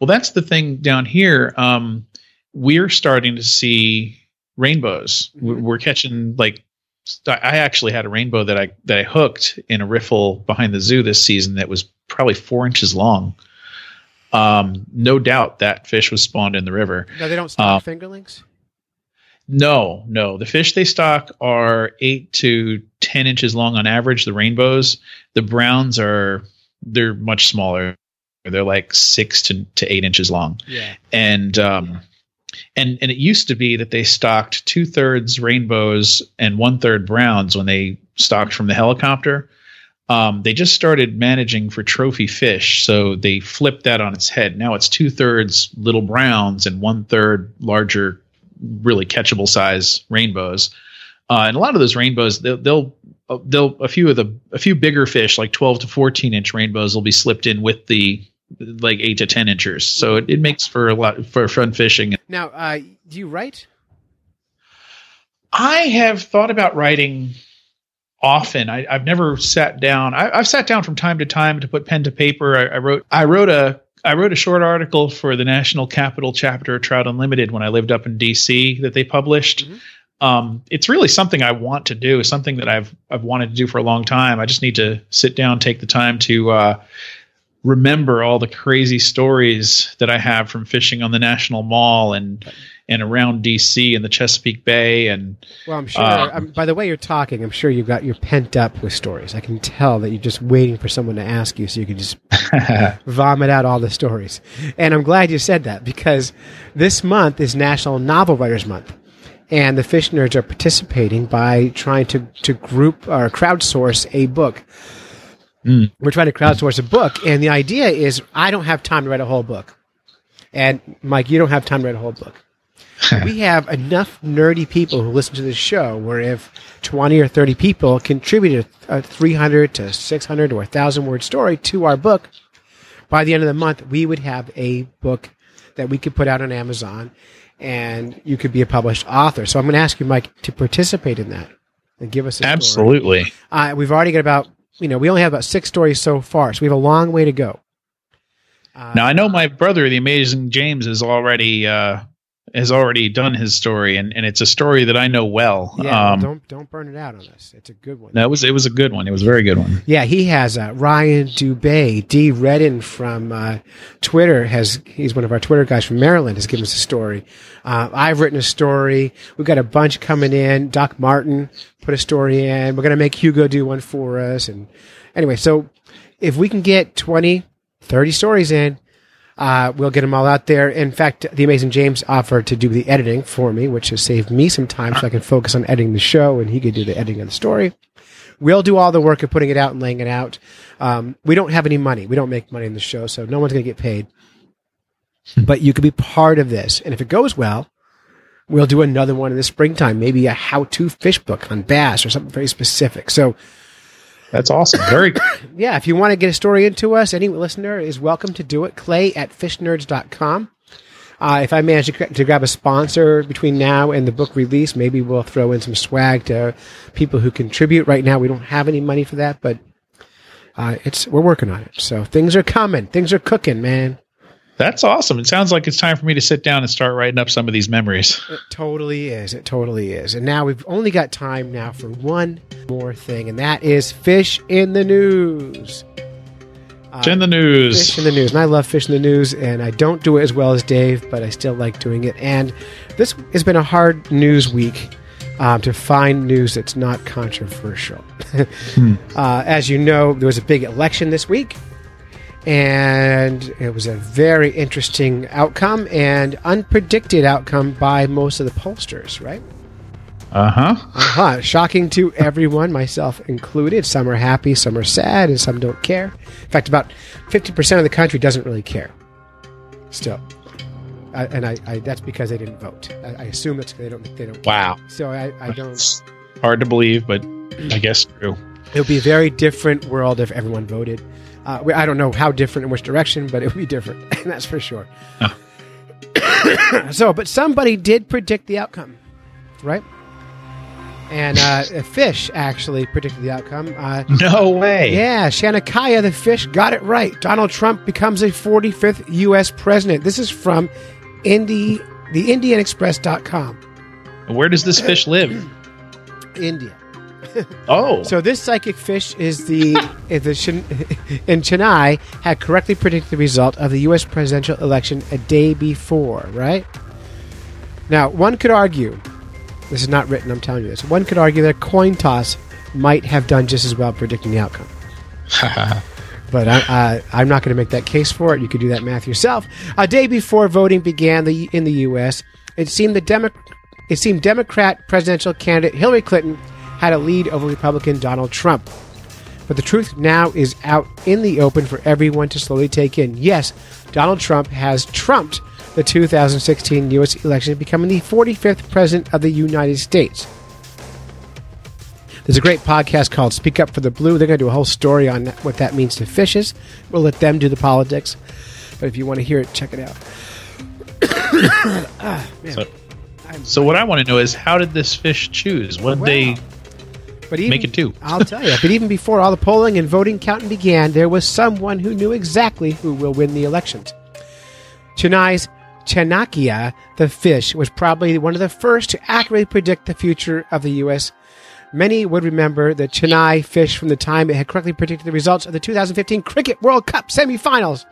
D: well, that's the thing down here. Um, we're starting to see rainbows.
C: Mm-hmm.
D: We're we're catching like I actually had a rainbow that I that I hooked in a riffle behind the zoo this season that was probably four inches long. Um, no doubt that fish was spawned in the river.
C: No, they don't stock
D: Uh,
C: fingerlings.
D: No, no. The fish they stock are eight to ten inches long on average. The rainbows, the browns are they're much smaller. They're like six to, to eight inches long,
C: Yeah.
D: and um, and and it used to be that they stocked two thirds rainbows and one third browns when they stocked from the helicopter. Um, they just started managing for trophy fish, so they flipped that on its head. Now it's two thirds little browns and one third larger, really catchable size rainbows. Uh, and a lot of those rainbows, they'll, they'll, they'll, a few of the, a few bigger fish, like 12 to 14 inch rainbows, will be slipped in with the like eight to 10 inchers. So it, it makes for a lot for fun fishing.
C: Now, uh, do you write?
D: I have thought about writing often. I, I've never sat down. I, I've sat down from time to time to put pen to paper. I, I wrote. I wrote a. I wrote a short article for the National Capital chapter of Trout Unlimited when I lived up in D.C. that they published. Um, it's really something I want to do. Something that I've I've wanted to do for a long time. I just need to sit down, take the time to uh, remember all the crazy stories that I have from fishing on the National Mall and and around DC and the Chesapeake Bay and
C: Well, I'm sure.
D: Uh,
C: um, by the way you're talking, I'm sure you've got you're pent up with stories. I can tell that you're just waiting for someone to ask you, so you can just (laughs) vomit out all the stories. And I'm glad you said that because this month is National Novel Writers Month, and the Fish Nerds are participating by trying to to group or crowdsource a book. Hmm. We're trying to crowdsource a book, and the idea is I don't have time to write a whole book, and Mike, you don't have time to write a whole book. (laughs) We have enough nerdy people who listen to this show where if 20 or 30 people contributed a 300 to 600 or 1000 word story to our book by the end of the month we would have a book that we could put out on amazon and you could be a published author so i'm going to ask you mike to participate in that and give us a story.
D: absolutely.
C: Uh, we've already got about you know we only have about six stories so far so we have a long way to go
D: Now I know my brother, the amazing James, is already uh, has already done his story, and, and it's a story that I know well.
C: yeah
D: um,
C: don't don't burn it out on us it's a good one
D: that was it was a good one. It was a very good one.
C: Yeah, he has uh, Ryan Dubay, D. Redden from uh, Twitter has he's one of our Twitter guys from Maryland has given us a story. Uh, I've written a story. We've got a bunch coming in. Doc Martin put a story in. We're gonna make Hugo do one for us. And anyway, so if we can get 20, 30 stories in, uh, we'll get them all out there. In fact, the amazing James offered to do the editing for me, which has saved me some time so I can focus on editing the show and he could do the editing of the story. We'll do all the work of putting it out and laying it out. Um, we don't have any money. We don't make money in the show, so no one's going to get paid. but you could be part of this. And if it goes well, we'll do another one in the springtime, maybe a how to fish book on bass or something very specific. So,
D: That's awesome. Very (coughs)
C: yeah, if you want to get a story into us, any listener is welcome to do it. Clay at fishnerds.com. Uh, if I manage to, to grab a sponsor between now and the book release, maybe we'll throw in some swag to people who contribute. Right now, we don't have any money for that, but uh, it's we're working on it. So things are coming, things are cooking, man.
D: That's awesome. It sounds like it's time for me to sit down and start writing up some of these memories.
C: It totally is. It totally is. And now we've only got time now for one more thing, and that is fish in the news.
D: It's in the news.
C: Fish in the news. And I love fish in the news, and I don't do it as well as Dave, but I still like doing it. And this has been a hard news week um, to find news that's not controversial. (laughs) uh, as you know, there was a big election this week, and it was a very interesting outcome and unpredicted outcome by most of the pollsters, right?
D: Uh huh.
C: Uh-huh. Shocking to everyone, myself included. Some are happy, some are sad, and some don't care. In fact, about 50% of the country doesn't really care. Still. I, and I, I, that's because they didn't vote. I, I assume that's they don't. They don't.
D: Wow.
C: So I, I don't.
D: It's hard to believe, but I guess true.
C: It would be a very different world if everyone voted. Uh, we- I don't know how different in which direction, but it would be different, (laughs) that's for sure. (coughs) so, but somebody did predict the outcome, right? And uh, a fish actually predicted the outcome. Uh,
D: No way.
C: yeah, Chanakya the fish got it right. Donald Trump becomes a 45th U.S. president. This is from Indy, the IndianExpress.com.
D: Where does this fish live?
C: India. (laughs)
D: Oh,
C: So this psychic fish is the eh, the Chin, (laughs) in Chennai had correctly predicted the result of the U.S. presidential election a day before, right? Now, one could argue, this is not written. I'm telling you this. One could argue that a coin toss might have done just as well predicting the outcome. (laughs) but I, I'm not going to make that case for it. You could do that math yourself. A day before voting began the, in the U.S., it seemed the Demo- it seemed Democrat presidential candidate Hillary Clinton had a lead over Republican Donald Trump. But the truth now is out in the open for everyone to slowly take in. Yes, Donald Trump has trumped the 2016 U.S. election, becoming the 45th president of the United States. There's a great podcast called Speak Up for the Blue. They're going to do a whole story on what that means to fishes. We'll let them do the politics. But if you want to hear it, check it out. (coughs) Ah.
D: So- so what I want to know is how did this fish choose? What did
C: Well,
D: they?
C: But even,
D: Make it two.
C: I'll tell you. But even before all the polling and voting counting began, there was someone who knew exactly who will win the elections. Chennai's Chanakya, the fish, was probably one of the first to accurately predict the future of the U.S. Many would remember the Chennai fish from the time it had correctly predicted the results of the 2015 Cricket World Cup semifinals.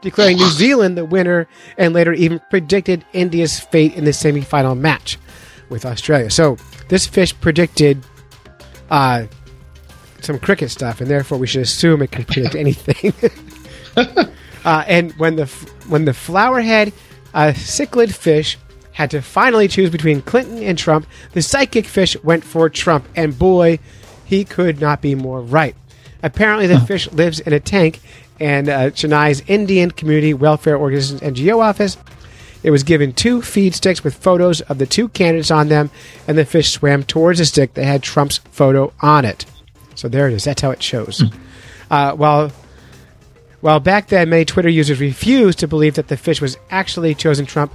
C: declaring New Zealand the winner, and later even predicted India's fate in the semifinal match with Australia. So this fish predicted uh, some cricket stuff, and therefore we should assume it can predict anything. (laughs) uh, and when the f- when the flowerhorn uh, cichlid fish had to finally choose between Clinton and Trump, the psychic fish went for Trump, and boy, he could not be more right. Apparently, the fish lives in a tank, and uh, Chennai's Indian Community Welfare Organization NGO office. It was given two feed sticks with photos of the two candidates on them, and the fish swam towards the stick that had Trump's photo on it. So there it is. That's how it shows. Uh, while while back then, many Twitter users refused to believe that the fish was actually chosen Trump,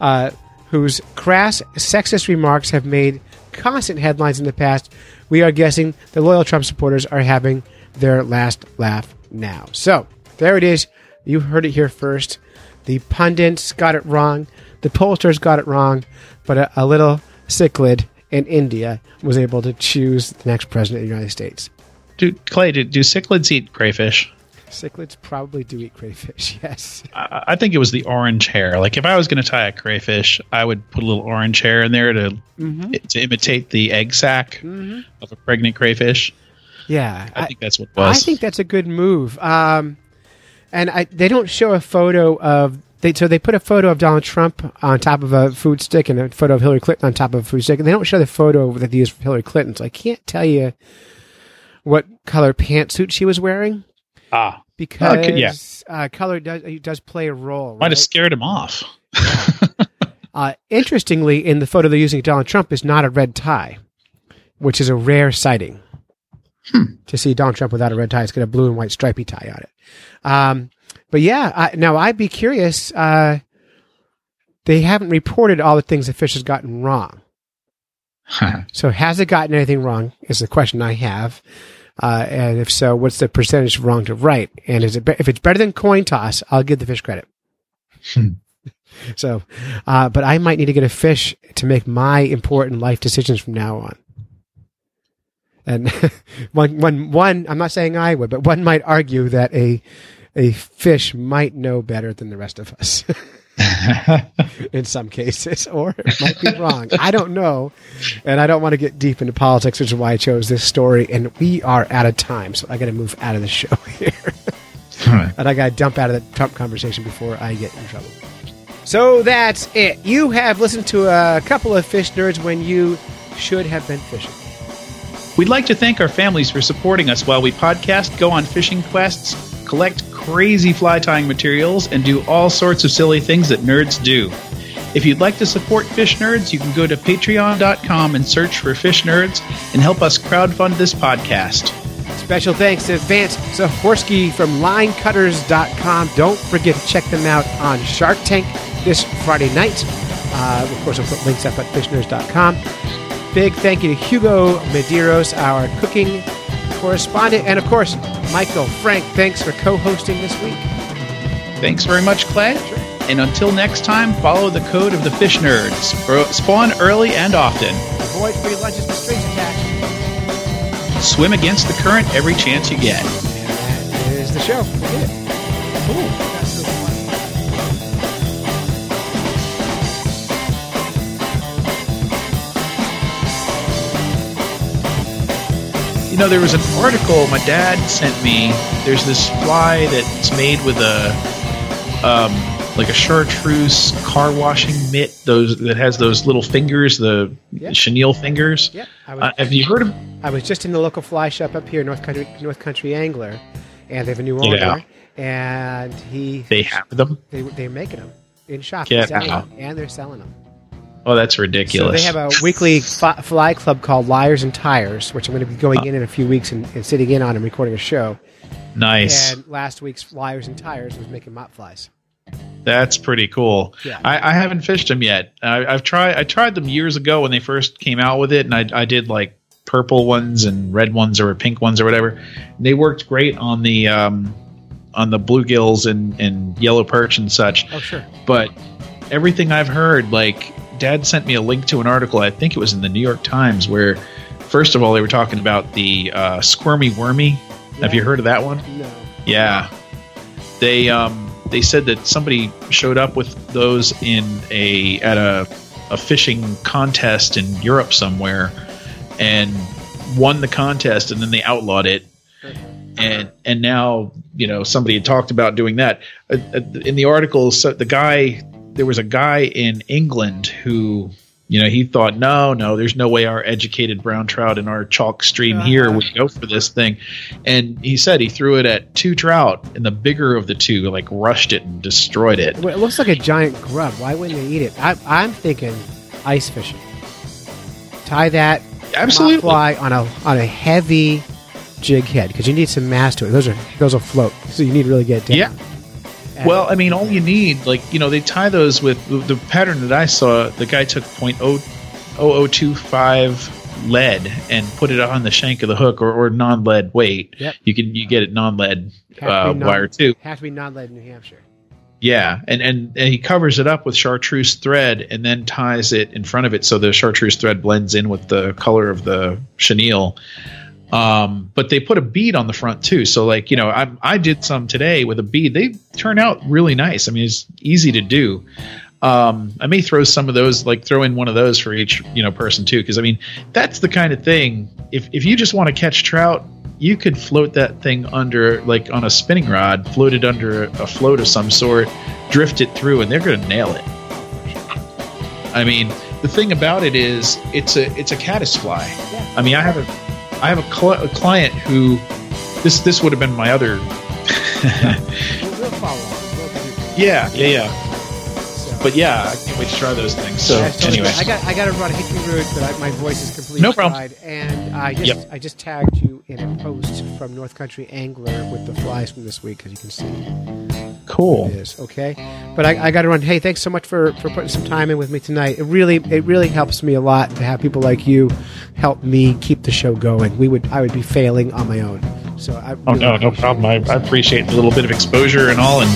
C: uh, whose crass, sexist remarks have made constant headlines in the past. We are guessing the loyal Trump supporters are having their last laugh now. So there it is. You heard it here first. The pundits got it wrong. The pollsters got it wrong. But a, a little cichlid in India was able to choose the next president of the United States.
D: Do Clay? Do, do cichlids eat crayfish?
C: Cichlids probably do eat crayfish. (laughs) Yes.
D: I, I think it was the orange hair. Like if I was going to tie a crayfish, I would put a little orange hair in there to to imitate the egg sac of a pregnant crayfish.
C: Yeah.
D: I, think that's what it was.
C: I think that's a good move. Um, and I, they don't show a photo of they so they put a photo of Donald Trump on top of a food stick and a photo of Hillary Clinton on top of a food stick, and they don't show the photo that they used for Hillary Clinton. So I can't tell you what color pantsuit she was wearing
D: ah
C: because
D: okay, yeah.
C: uh, color does does play a role.
D: might
C: right?
D: have scared him off. (laughs)
C: Uh, interestingly, in the photo they're using of Donald Trump is not a red tie, which is a rare sighting. To see Donald Trump without a red tie, it's got a blue and white stripy tie on it. Um, but yeah, I, now I'd be curious. Uh, they haven't reported all the things the fish has gotten wrong. (laughs) So has it gotten anything wrong? Is the question I have. Uh, and if so, what's the percentage of wrong to right? And is it be- if it's better than coin toss, I'll give the fish credit. (laughs) so, uh, but I might need to get a fish to make my important life decisions from now on. And (laughs) one, one, one, I'm not saying I would, but one might argue that a, a fish might know better than the rest of us (laughs) in some cases, or it might be wrong. I don't know. And I don't want to get deep into politics, which is why I chose this story. And we are out of time, so I got to move out of the show (laughs) here. and I got to dump out of the Trump conversation before I get in trouble. So that's it. You have listened to a couple of fish nerds when you should have been fishing.
D: We'd like to thank our families for supporting us while we podcast, go on fishing quests, collect crazy fly tying materials, and do all sorts of silly things that nerds do. If you'd like to support Fish Nerds, you can go to patreon.com and search for Fish Nerds and help us crowdfund this podcast.
C: Special thanks to Vance Zahorsky from linecutterz.com. Don't forget to check them out on Shark Tank this Friday night. Uh, of course, I'll put links up at fishnerds.com. Big thank you to Hugo Medeiros, our cooking correspondent. And of course, Michael Frank, thanks for co hosting this week.
D: Thanks very much, Clay. And until next time, follow the code of the Fish Nerds. Spawn early and often.
C: Avoid free lunches with strings attached.
D: Swim against the current every chance you get.
C: And that is the show. We
D: You know, there was an article my dad sent me. There's this fly that's made with a, um, like a chartreuse car washing mitt. Those that has those little fingers, the
C: Yeah.
D: chenille fingers.
C: Yeah, was,
D: Uh, have you heard of?
C: I was just in the local fly shop up here, North Country, North Country Angler, and they have a new owner,
D: Yeah.
C: and he
D: They have them.
C: they they're making them in shop,
D: Get out.
C: and they're selling them.
D: Oh, that's
C: So
D: ridiculous.
C: they have a weekly fi- fly club called Liars and Tyers, which I'm going to be going in in a few weeks and, and sitting in on and recording a show.
D: nice.
C: And last week's Liars and Tyers was making mop flies.
D: That's pretty cool.
C: Yeah.
D: I, I haven't fished them yet. I, I've tried. I tried them years ago when they first came out with it, and I, I did like purple ones and red ones or pink ones or whatever. They worked great on the um, on the bluegills and, and yellow perch and such.
C: Oh, sure.
D: But everything I've heard, like Dad sent me a link to an article. I think it was in the New York Times where, first of all, they were talking about the uh, squirmy wormy. Have you heard of that one?
C: No.
D: Yeah. They um they said that somebody showed up with those in a at a a fishing contest in Europe somewhere and won the contest and then they outlawed it and and now you know somebody had talked about doing that uh, uh, in the article so the guy there was a guy in England who you know he thought no no there's no way our educated brown trout in our chalk stream uh-huh. here would go for this thing and he said he threw it at two trout and the bigger of the two like rushed it and destroyed it
C: Well, it looks like a giant grub. Why wouldn't they eat it? I, I'm thinking ice fishing. Tie that
D: Absolutely.
C: fly on a on a heavy jig head because you need some mass to it. Those are those will float, so you need to really get down.
D: Yeah. Well, I mean, all you need, like, you know, they tie those with the pattern that I saw. The guy took oh, .0025 lead and put it on the shank of the hook, or, or non-lead weight.
C: Yep.
D: You can you get it non-lead
C: Have to
D: uh,
C: non-
D: wire too.
C: have to be non-lead in New Hampshire.
D: Yeah, and, and and he covers it up with chartreuse thread and then ties it in front of it so the chartreuse thread blends in with the color of the chenille. Um, but they put a bead on the front too. So like you know, I I did some today with a bead. They turn out really nice. I mean, it's easy to do. Um, I may throw some of those, like throw in one of those for each you know person too, because I mean that's the kind of thing. If if you just want to catch trout, you could float that thing under like on a spinning rod, float it under a float of some sort, drift it through, and they're going to nail it. I mean, the thing about it is, it's a it's a caddis fly. I mean, I have a I have a, cl- a client who this this would have been my other. (laughs) (laughs)
C: We'll, we'll follow up. We'll do-
D: yeah, yeah, yeah.
C: So.
D: But yeah, I can't wait to try those things. So
C: Yeah, totally.
D: anyway,
C: I got I got to run. I hate to be rude, but I, my voice is completely
D: No problem.
C: fried. And I just
D: Yep.
C: I just tagged you in a post from North Country Angler with the flies from this week, as you can see.
D: cool.
C: It is okay, but I, I got to run. Hey, thanks so much for, for putting some time in with me tonight. It really it really helps me a lot to have people like you help me keep the show going. We would I would be failing on my own. So I
D: Oh no, no problem. I. I appreciate the little bit of exposure and all, and